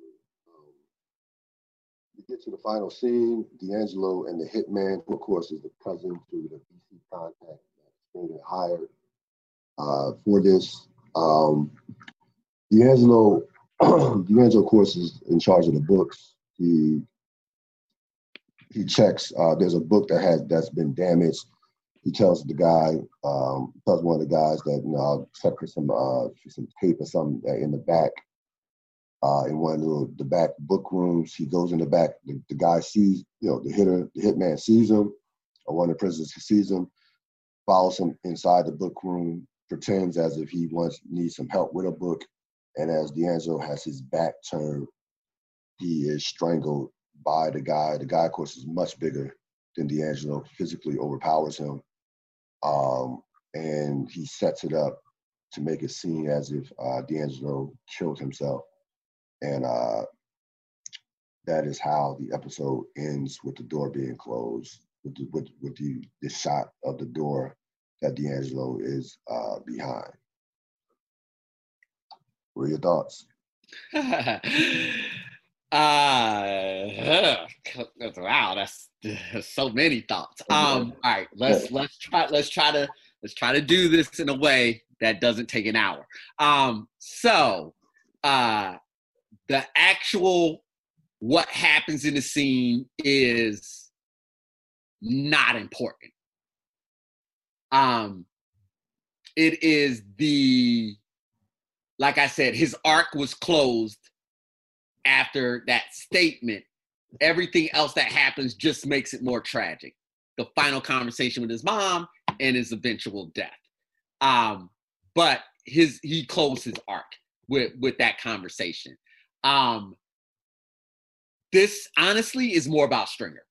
You get to the final scene, D'Angelo and the hitman, who of course is the cousin to the BC contact that's being hired uh, for this. Um, D'Angelo, D'Angelo, of course, is in charge of the books. He he checks. Uh, there's a book that has that's been damaged. He tells the guy, um, tells one of the guys that you know, I'll check for some uh, some tape or something in the back uh, in one of the, the, back book rooms. He goes in the back. The, the, guy sees, you know, the hitter, the hitman sees him, or one of the prisoners sees him, follows him inside the book room, pretends as if he wants needs some help with a book, and as D'Angelo has his back turned, he is strangled by the guy. The guy, of course, is much bigger than D'Angelo, physically overpowers him, um, and he sets it up to make it seem as if uh, D'Angelo killed himself and uh, that is how the episode ends with the door being closed, with the, with, with the, the shot of the door that D'Angelo is uh, behind. What are your thoughts? Uh, wow, that's, that's so many thoughts. Um, all right, let's let's try let's try to let's try to do this in a way that doesn't take an hour. Um, so, uh, the actual what happens in the scene is not important. Um, it is the like I said, his arc was closed after that statement, everything else that happens just makes it more tragic. The final conversation with his mom and his eventual death. Um, but his he closed his arc with with that conversation. Um, this honestly is more about Stringer.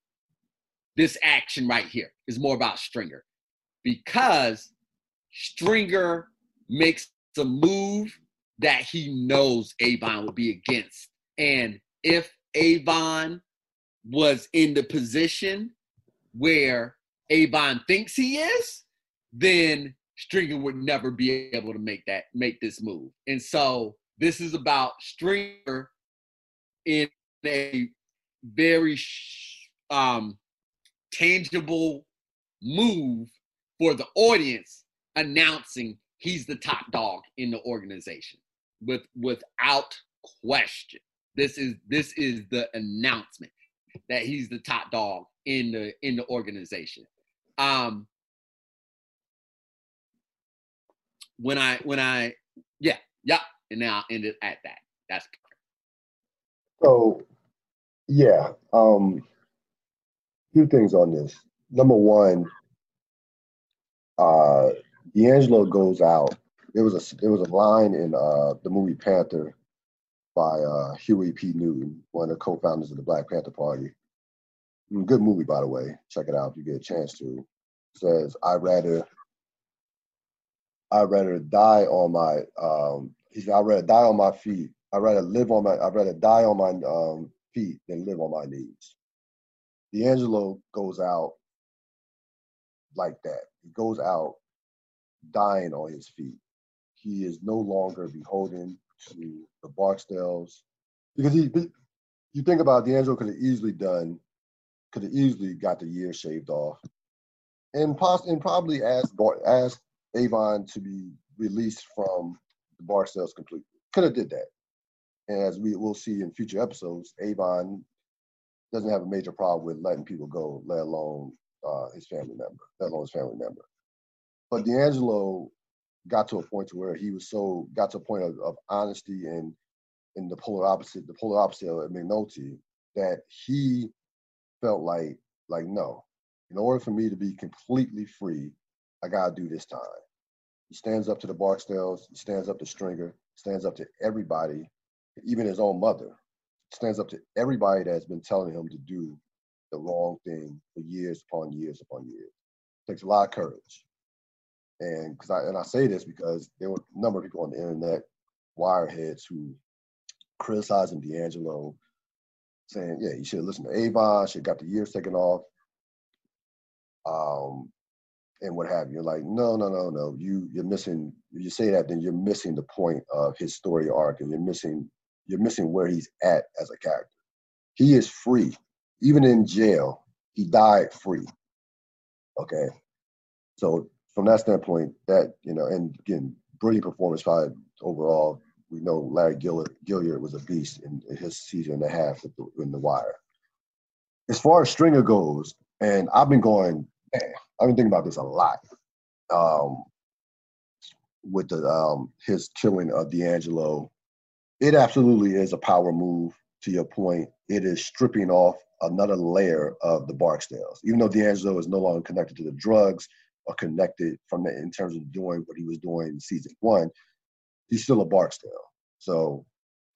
This action right here is more about Stringer because Stringer makes a move that he knows Avon will be against and if Avon was in the position where Avon thinks he is, then Stringer would never be able to make that make this move. And so this is about Stringer in a very um, tangible move for the audience announcing he's the top dog in the organization with without question. This is this is the announcement that he's the top dog in the in the organization. Um, when I when I yeah yeah, and now I'll end it at that. That's perfect. So yeah, um, two things on this. Number one, uh, D'Angelo goes out. There was a there was a line in uh, the movie Panther by uh, Huey P. Newton, one of the co-founders of the Black Panther Party. Mm, good movie, by the way. Check it out if you get a chance to. It says, "I'd rather, I'd rather die on my, um, he said, I'd rather die on my feet. I'd rather live on my, I'd rather die on my um, feet than live on my knees." D'Angelo goes out like that. He goes out dying on his feet. He is no longer beholden to the Barksdales because he, you think about D'Angelo could have easily done, could have easily got the year shaved off, and poss- and probably asked asked Avon to be released from the Barksdales completely. Could have did that, and as we will see in future episodes, Avon doesn't have a major problem with letting people go, let alone uh, his family member, let alone his family member. But D'Angelo got to a point to where he was so got to a point of, of honesty and in the polar opposite, the polar opposite of McNulty, that he felt like like no, in order for me to be completely free, I gotta do this time. He stands up to the Barksdales, he stands up to Stringer, stands up to everybody, even his own mother, stands up to everybody that's been telling him to do the wrong thing for years upon years upon years. It takes a lot of courage and because I and I say this because there were a number of people on the internet, wireheads, who criticizing D'Angelo, saying, "Yeah, you should have listened to Avon. Should got the years taken off." Um, and what have you. You're Like, no, no, no, no. You you're missing. You say that, then you're missing the point of his story arc, and you're missing you're missing where he's at as a character. He is free, even in jail. He died free. Okay, so from that standpoint, that you know, and again, brilliant performance by overall. We know Larry Gilliard, Gilliard was a beast in, his season and a half in the Wire. As far as Stringer goes, and I've been going, man, I've been thinking about this a lot. Um, with the um, his killing of D'Angelo, it absolutely is a power move. To your point, it is stripping off another layer of the Barksdales. Even though D'Angelo is no longer connected to the drugs, are connected from the, in terms of doing what he was doing in season one, he's still a Barksdale. So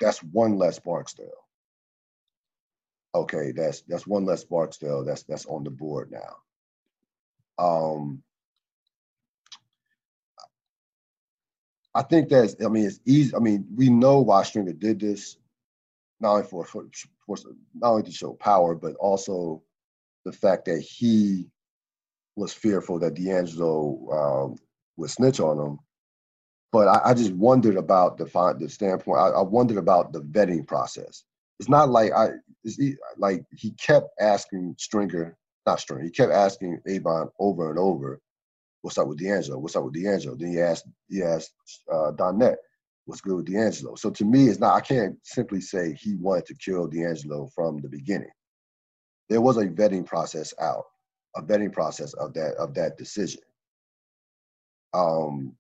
that's one less Barksdale. Okay, that's that's one less Barksdale. That's that's on the board now. Um, I think that's. I mean, it's easy. I mean, we know why Stringer did this, not only for, for, for not only to show power, but also the fact that he was fearful that D'Angelo um, would snitch on him. But I, I, just wondered about the the standpoint. I, I, wondered about the vetting process. it's not like I it's like he kept asking Stringer, not Stringer, he kept asking Avon over and over, "What's up with D'Angelo? What's up with D'Angelo?" Then he asked he asked uh, Donette, "What's good with D'Angelo?" So to me, it's not. I can't simply say he wanted to kill D'Angelo from the beginning. There was a vetting process out, a vetting process of that of that decision. Um,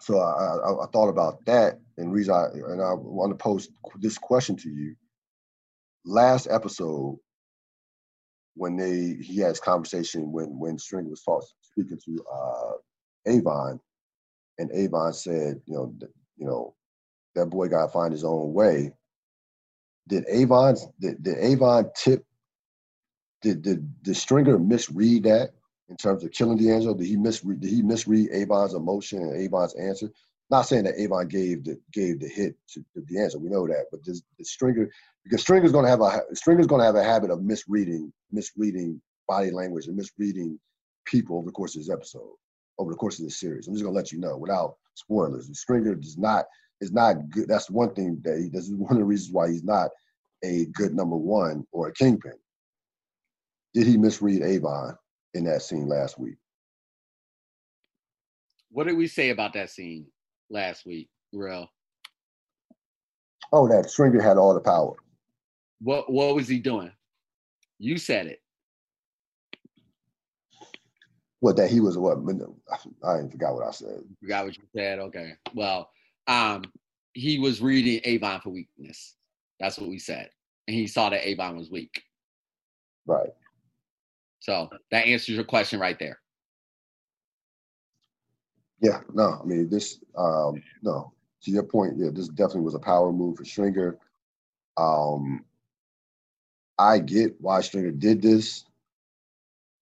so I, I, I, thought about that and reason I, and I want to pose this question to you. Last episode, when they he had his conversation when when String was talk, speaking to uh, Avon, and Avon said, you know, th- you know, that boy got to find his own way. Did Avon did, did Avon tip? Did did the Stringer misread that? in terms of killing D'Angelo? Did he misread? Did he misread Avon's emotion and Avon's answer? Not saying that Avon gave the gave the hit to, to D'Angelo. We know that, but this the Stringer because Stringer's to have a Stringer's to have a habit of misreading misreading body language and misreading people over the course of this episode, over the course of this series. I'm just to let you know without spoilers. Stringer does not is not good. That's one thing that he. This is one of the reasons why he's not a good number one or a kingpin. Did he misread Avon in that scene last week. What did we say about that scene last week, Real? Oh, that Stringer had all the power. What what was he doing? You said it. What that he was what I ain't forgot what I said. Forgot what you said. Okay. Well, um, he was reading Avon for weakness. That's what we said. And he saw that Avon was weak. Right. So that answers your question right there. Yeah, no, I mean this. Um, no, to your point, yeah, this definitely was a power move for Stringer. Um, I get why Stringer did this.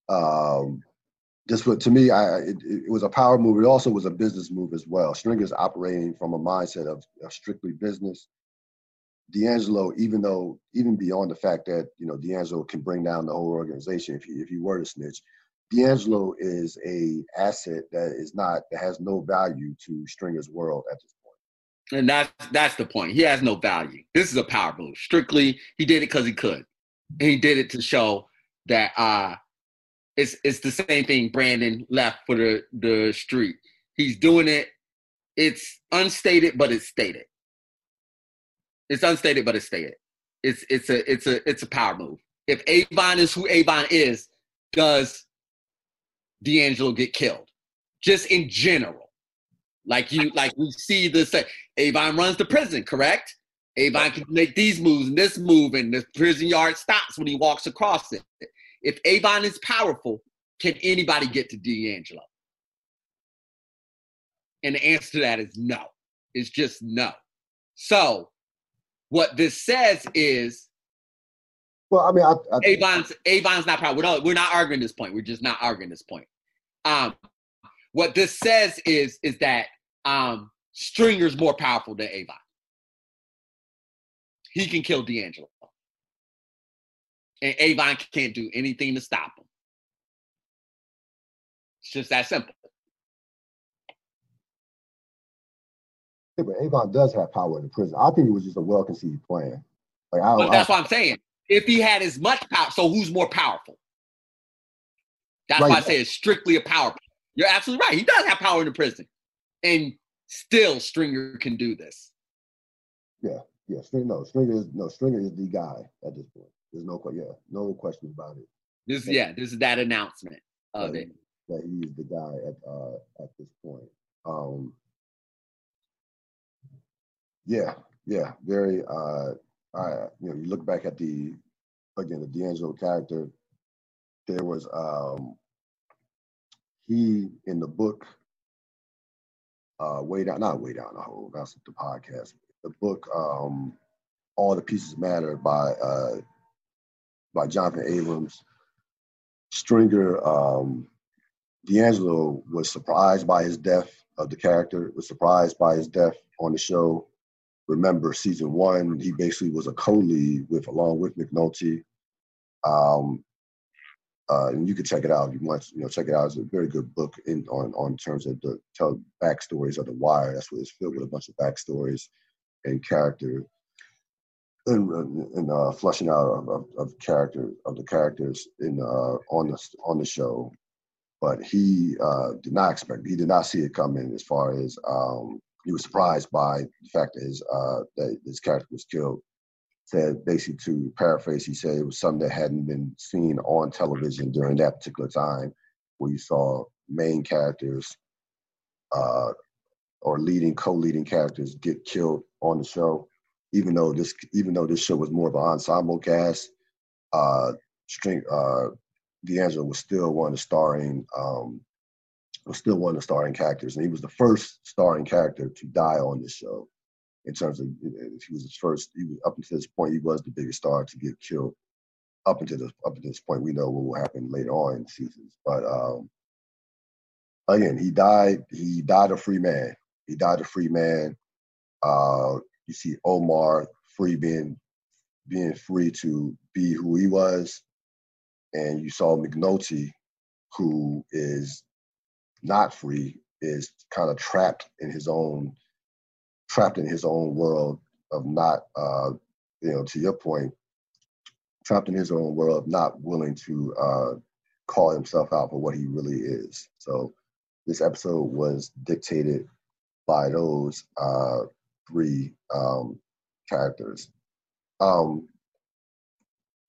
Um, just what to me, I it, it, was a power move. It also was a business move as well. Stringer's operating from a mindset of, of strictly business. D'Angelo, even though even beyond the fact that you know D'Angelo can bring down the whole organization if he if he were to snitch, D'Angelo is a asset that is not that has no value to Stringer's world at this point. And that's that's the point. He has no value. This is a power move. Strictly, he did it because he could, and he did it to show that uh it's it's the same thing. Brandon left for the the street. He's doing it. It's unstated, but it's stated. It's unstated, but it's stated. It's it's a it's a it's a power move. If Avon is who Avon is, does D'Angelo get killed? Just in general. Like you like we see this Avon runs the prison, correct? Avon can make these moves and this move, and the prison yard stops when he walks across it. If Avon is powerful, can anybody get to D'Angelo? And the answer to that is no. It's just no. So what this says is, well, I mean, I, I, Avon's Avon's not proud. We're not we're not arguing this point. We're just not arguing this point. Um, what this says is is that um, Stringer's more powerful than Avon. He can kill D'Angelo, and Avon can't do anything to stop him. It's just that simple. Yeah, but Avon does have power in the prison. I think it was just a well-conceived plan. Like I, well, that's I, what I'm saying. If he had as much power, so who's more powerful? That's right. why I say it's strictly a power. You're absolutely right. He does have power in the prison, and still Stringer can do this. Yeah, yeah. Stringer, no, Stringer is no Stringer is the guy at this point. There's no, yeah, no question about it. This, yeah, this is that announcement of that, it that he's the guy at uh at this point. Um, yeah, yeah, very. Uh, I you know you look back at the again the D'Angelo character. There was um, he in the book. Uh, way down, not way down the hole. That's the podcast. The book, um, all the pieces matter by uh, by Jonathan Abrams. Stringer, um, D'Angelo was surprised by his death of the character. Was surprised by his death on the show remember season one, he basically was a co-lead with along with McNulty. Um, uh, and you can check it out you want. You know, check it out. It's a very good book in on on terms of the tell backstories of the Wire. That's what it's filled with a bunch of backstories and character and in uh, flushing out of, of, of character of the characters in uh, on the on the show, but he uh, did not expect he did not see it coming as far as um, he was surprised by the fact that his uh, that his character was killed. Said basically to paraphrase, he said it was something that hadn't been seen on television during that particular time, where you saw main characters uh, or leading co-leading characters get killed on the show even though this even though this show was more of an ensemble cast, uh, string uh, D'Angelo was still one of the starring um, still one of the starring characters, and he was the first starring character to die on this show. In terms of he was his first, he was up until this point, he was the biggest star to get killed. Up until this up until this point, we know what will happen later on in seasons. But um, again, he died. He died a free man. He died a free man. Uh, you see Omar free being being free to be who he was, and you saw McNulty, who is not free, is kind of trapped in his own trapped in his own world of not uh, you know to your point trapped in his own world not willing to uh, call himself out for what he really is so this episode was dictated by those uh, three um, characters. Um,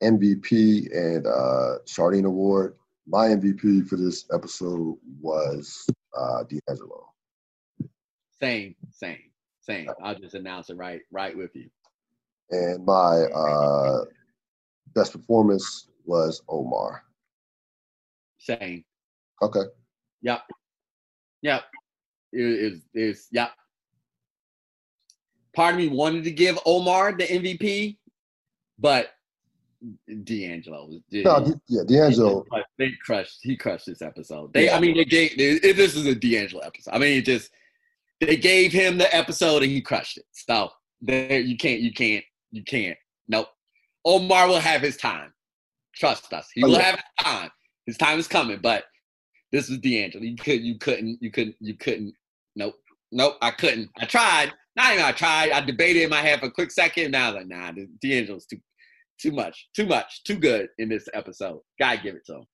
MVP and uh, Shardene Award. My MVP for this episode was uh, D'Angelo. Same, same, same. I'll just announce it right, right with you. And my uh, best performance was Omar. Same. Okay. Yep. Yep. It is. Is yep part of me wanted to give Omar the MVP, but D'Angelo was. No, yeah, D'Angelo. They crushed. He crushed this episode. They, yeah. I mean, they gave. If this is a D'Angelo episode, I mean, it just they gave him the episode and he crushed it. So there, you can't, you can't, you can't. Nope. Omar will have his time. Trust us. He oh, will yeah. have his time. His time is coming. But this is D'Angelo. You could, you couldn't, you couldn't, you couldn't. Nope. Nope. I couldn't. I tried. Not even I tried. I debated in my head for a quick second. Now I was like, nah, D'Angelo's too too much, too much, too good in this episode. Gotta give it to him.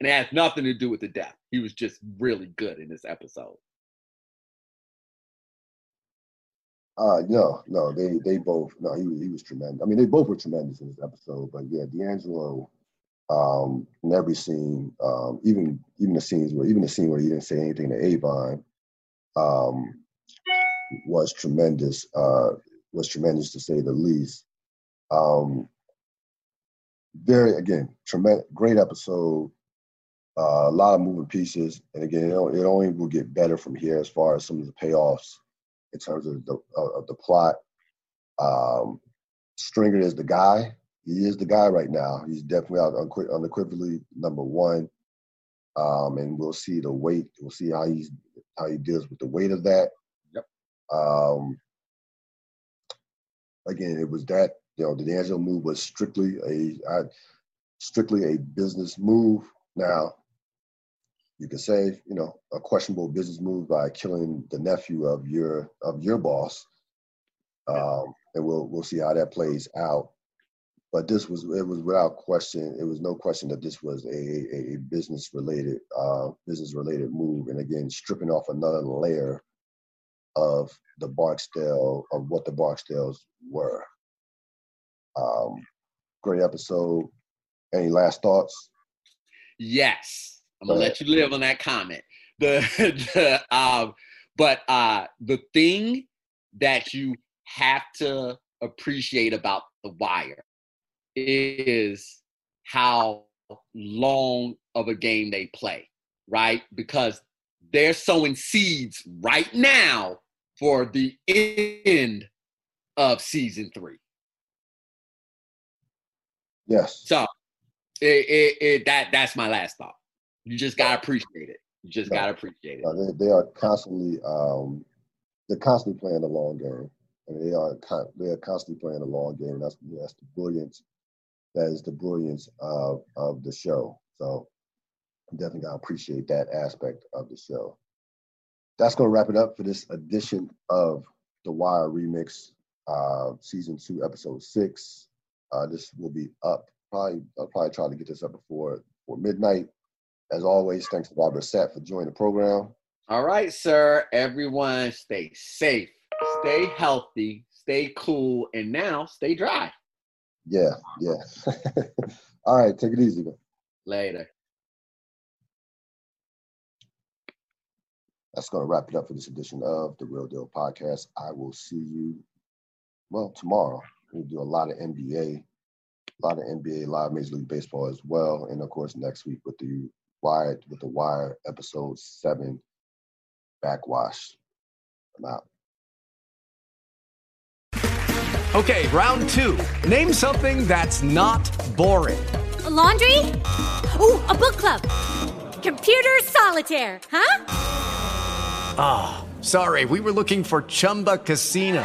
And it has nothing to do with the death. He was just really good in this episode. Uh no, no, they they both no, he he was tremendous. I mean, they both were tremendous in this episode, but yeah, D'Angelo um in every scene, um, even even the scenes where even the scene where he didn't say anything to Avon, um, was tremendous. Uh, was tremendous to say the least. Um, very again, tremendous, great episode. Uh, a lot of moving pieces, and again, it, only will get better from here as far as some of the payoffs in terms of the of the plot. Um, Stringer is the guy. He is the guy right now. He's definitely out unequivocally number one. Um, and we'll see the weight. We'll see how he's how he deals with the weight of that. Yep. Um, again, it was that you know the D'Angelo move was strictly a I, strictly a business move. Now, you could say you know a questionable business move by killing the nephew of your of your boss, um, and we'll we'll see how that plays out. But this was it was without question. It was no question that this was a a, business related uh, business related move, and again stripping off another layer of the Barksdale of what the Barksdales were. Um, great episode. Any last thoughts? Yes, I'm gonna let you live on that comment. The, the um, but uh, the thing that you have to appreciate about the Wire is how long of a game they play, right? Because they're sowing seeds right now for the end of season three. Yes. So it, it, it that that's my last thought. You just gotta appreciate it. You just no, gotta appreciate it. No, they, they are constantly um they're constantly playing the long game. And they are they are constantly playing the long game. That's that's the brilliance. That is the brilliance of of the show. So I'm definitely gonna appreciate that aspect of the show that's going to wrap it up for this edition of the Wire Remix. uh, season two, episode six. Uh, this will be up. Probably, I'll probably try to get this up before before midnight. As always, thanks to Barbara Sapp for joining the program. All right, sir. Everyone, stay safe, stay healthy, stay cool, and now stay dry. Yeah, yeah. All right, take it easy. Man. Later. That's going to wrap it up for this edition of the Real Deal Podcast. I will see you, well, tomorrow. We'll do a lot of NBA, a lot of NBA a lot of Major League Baseball as well, and of course next week with the Wired with the Wire episode seven, Backwash. I'm out. Okay, round two. Name something that's not boring. A laundry? Ooh, a book club. Computer solitaire, huh? Ah, oh, sorry, we were looking for Chumba Casino.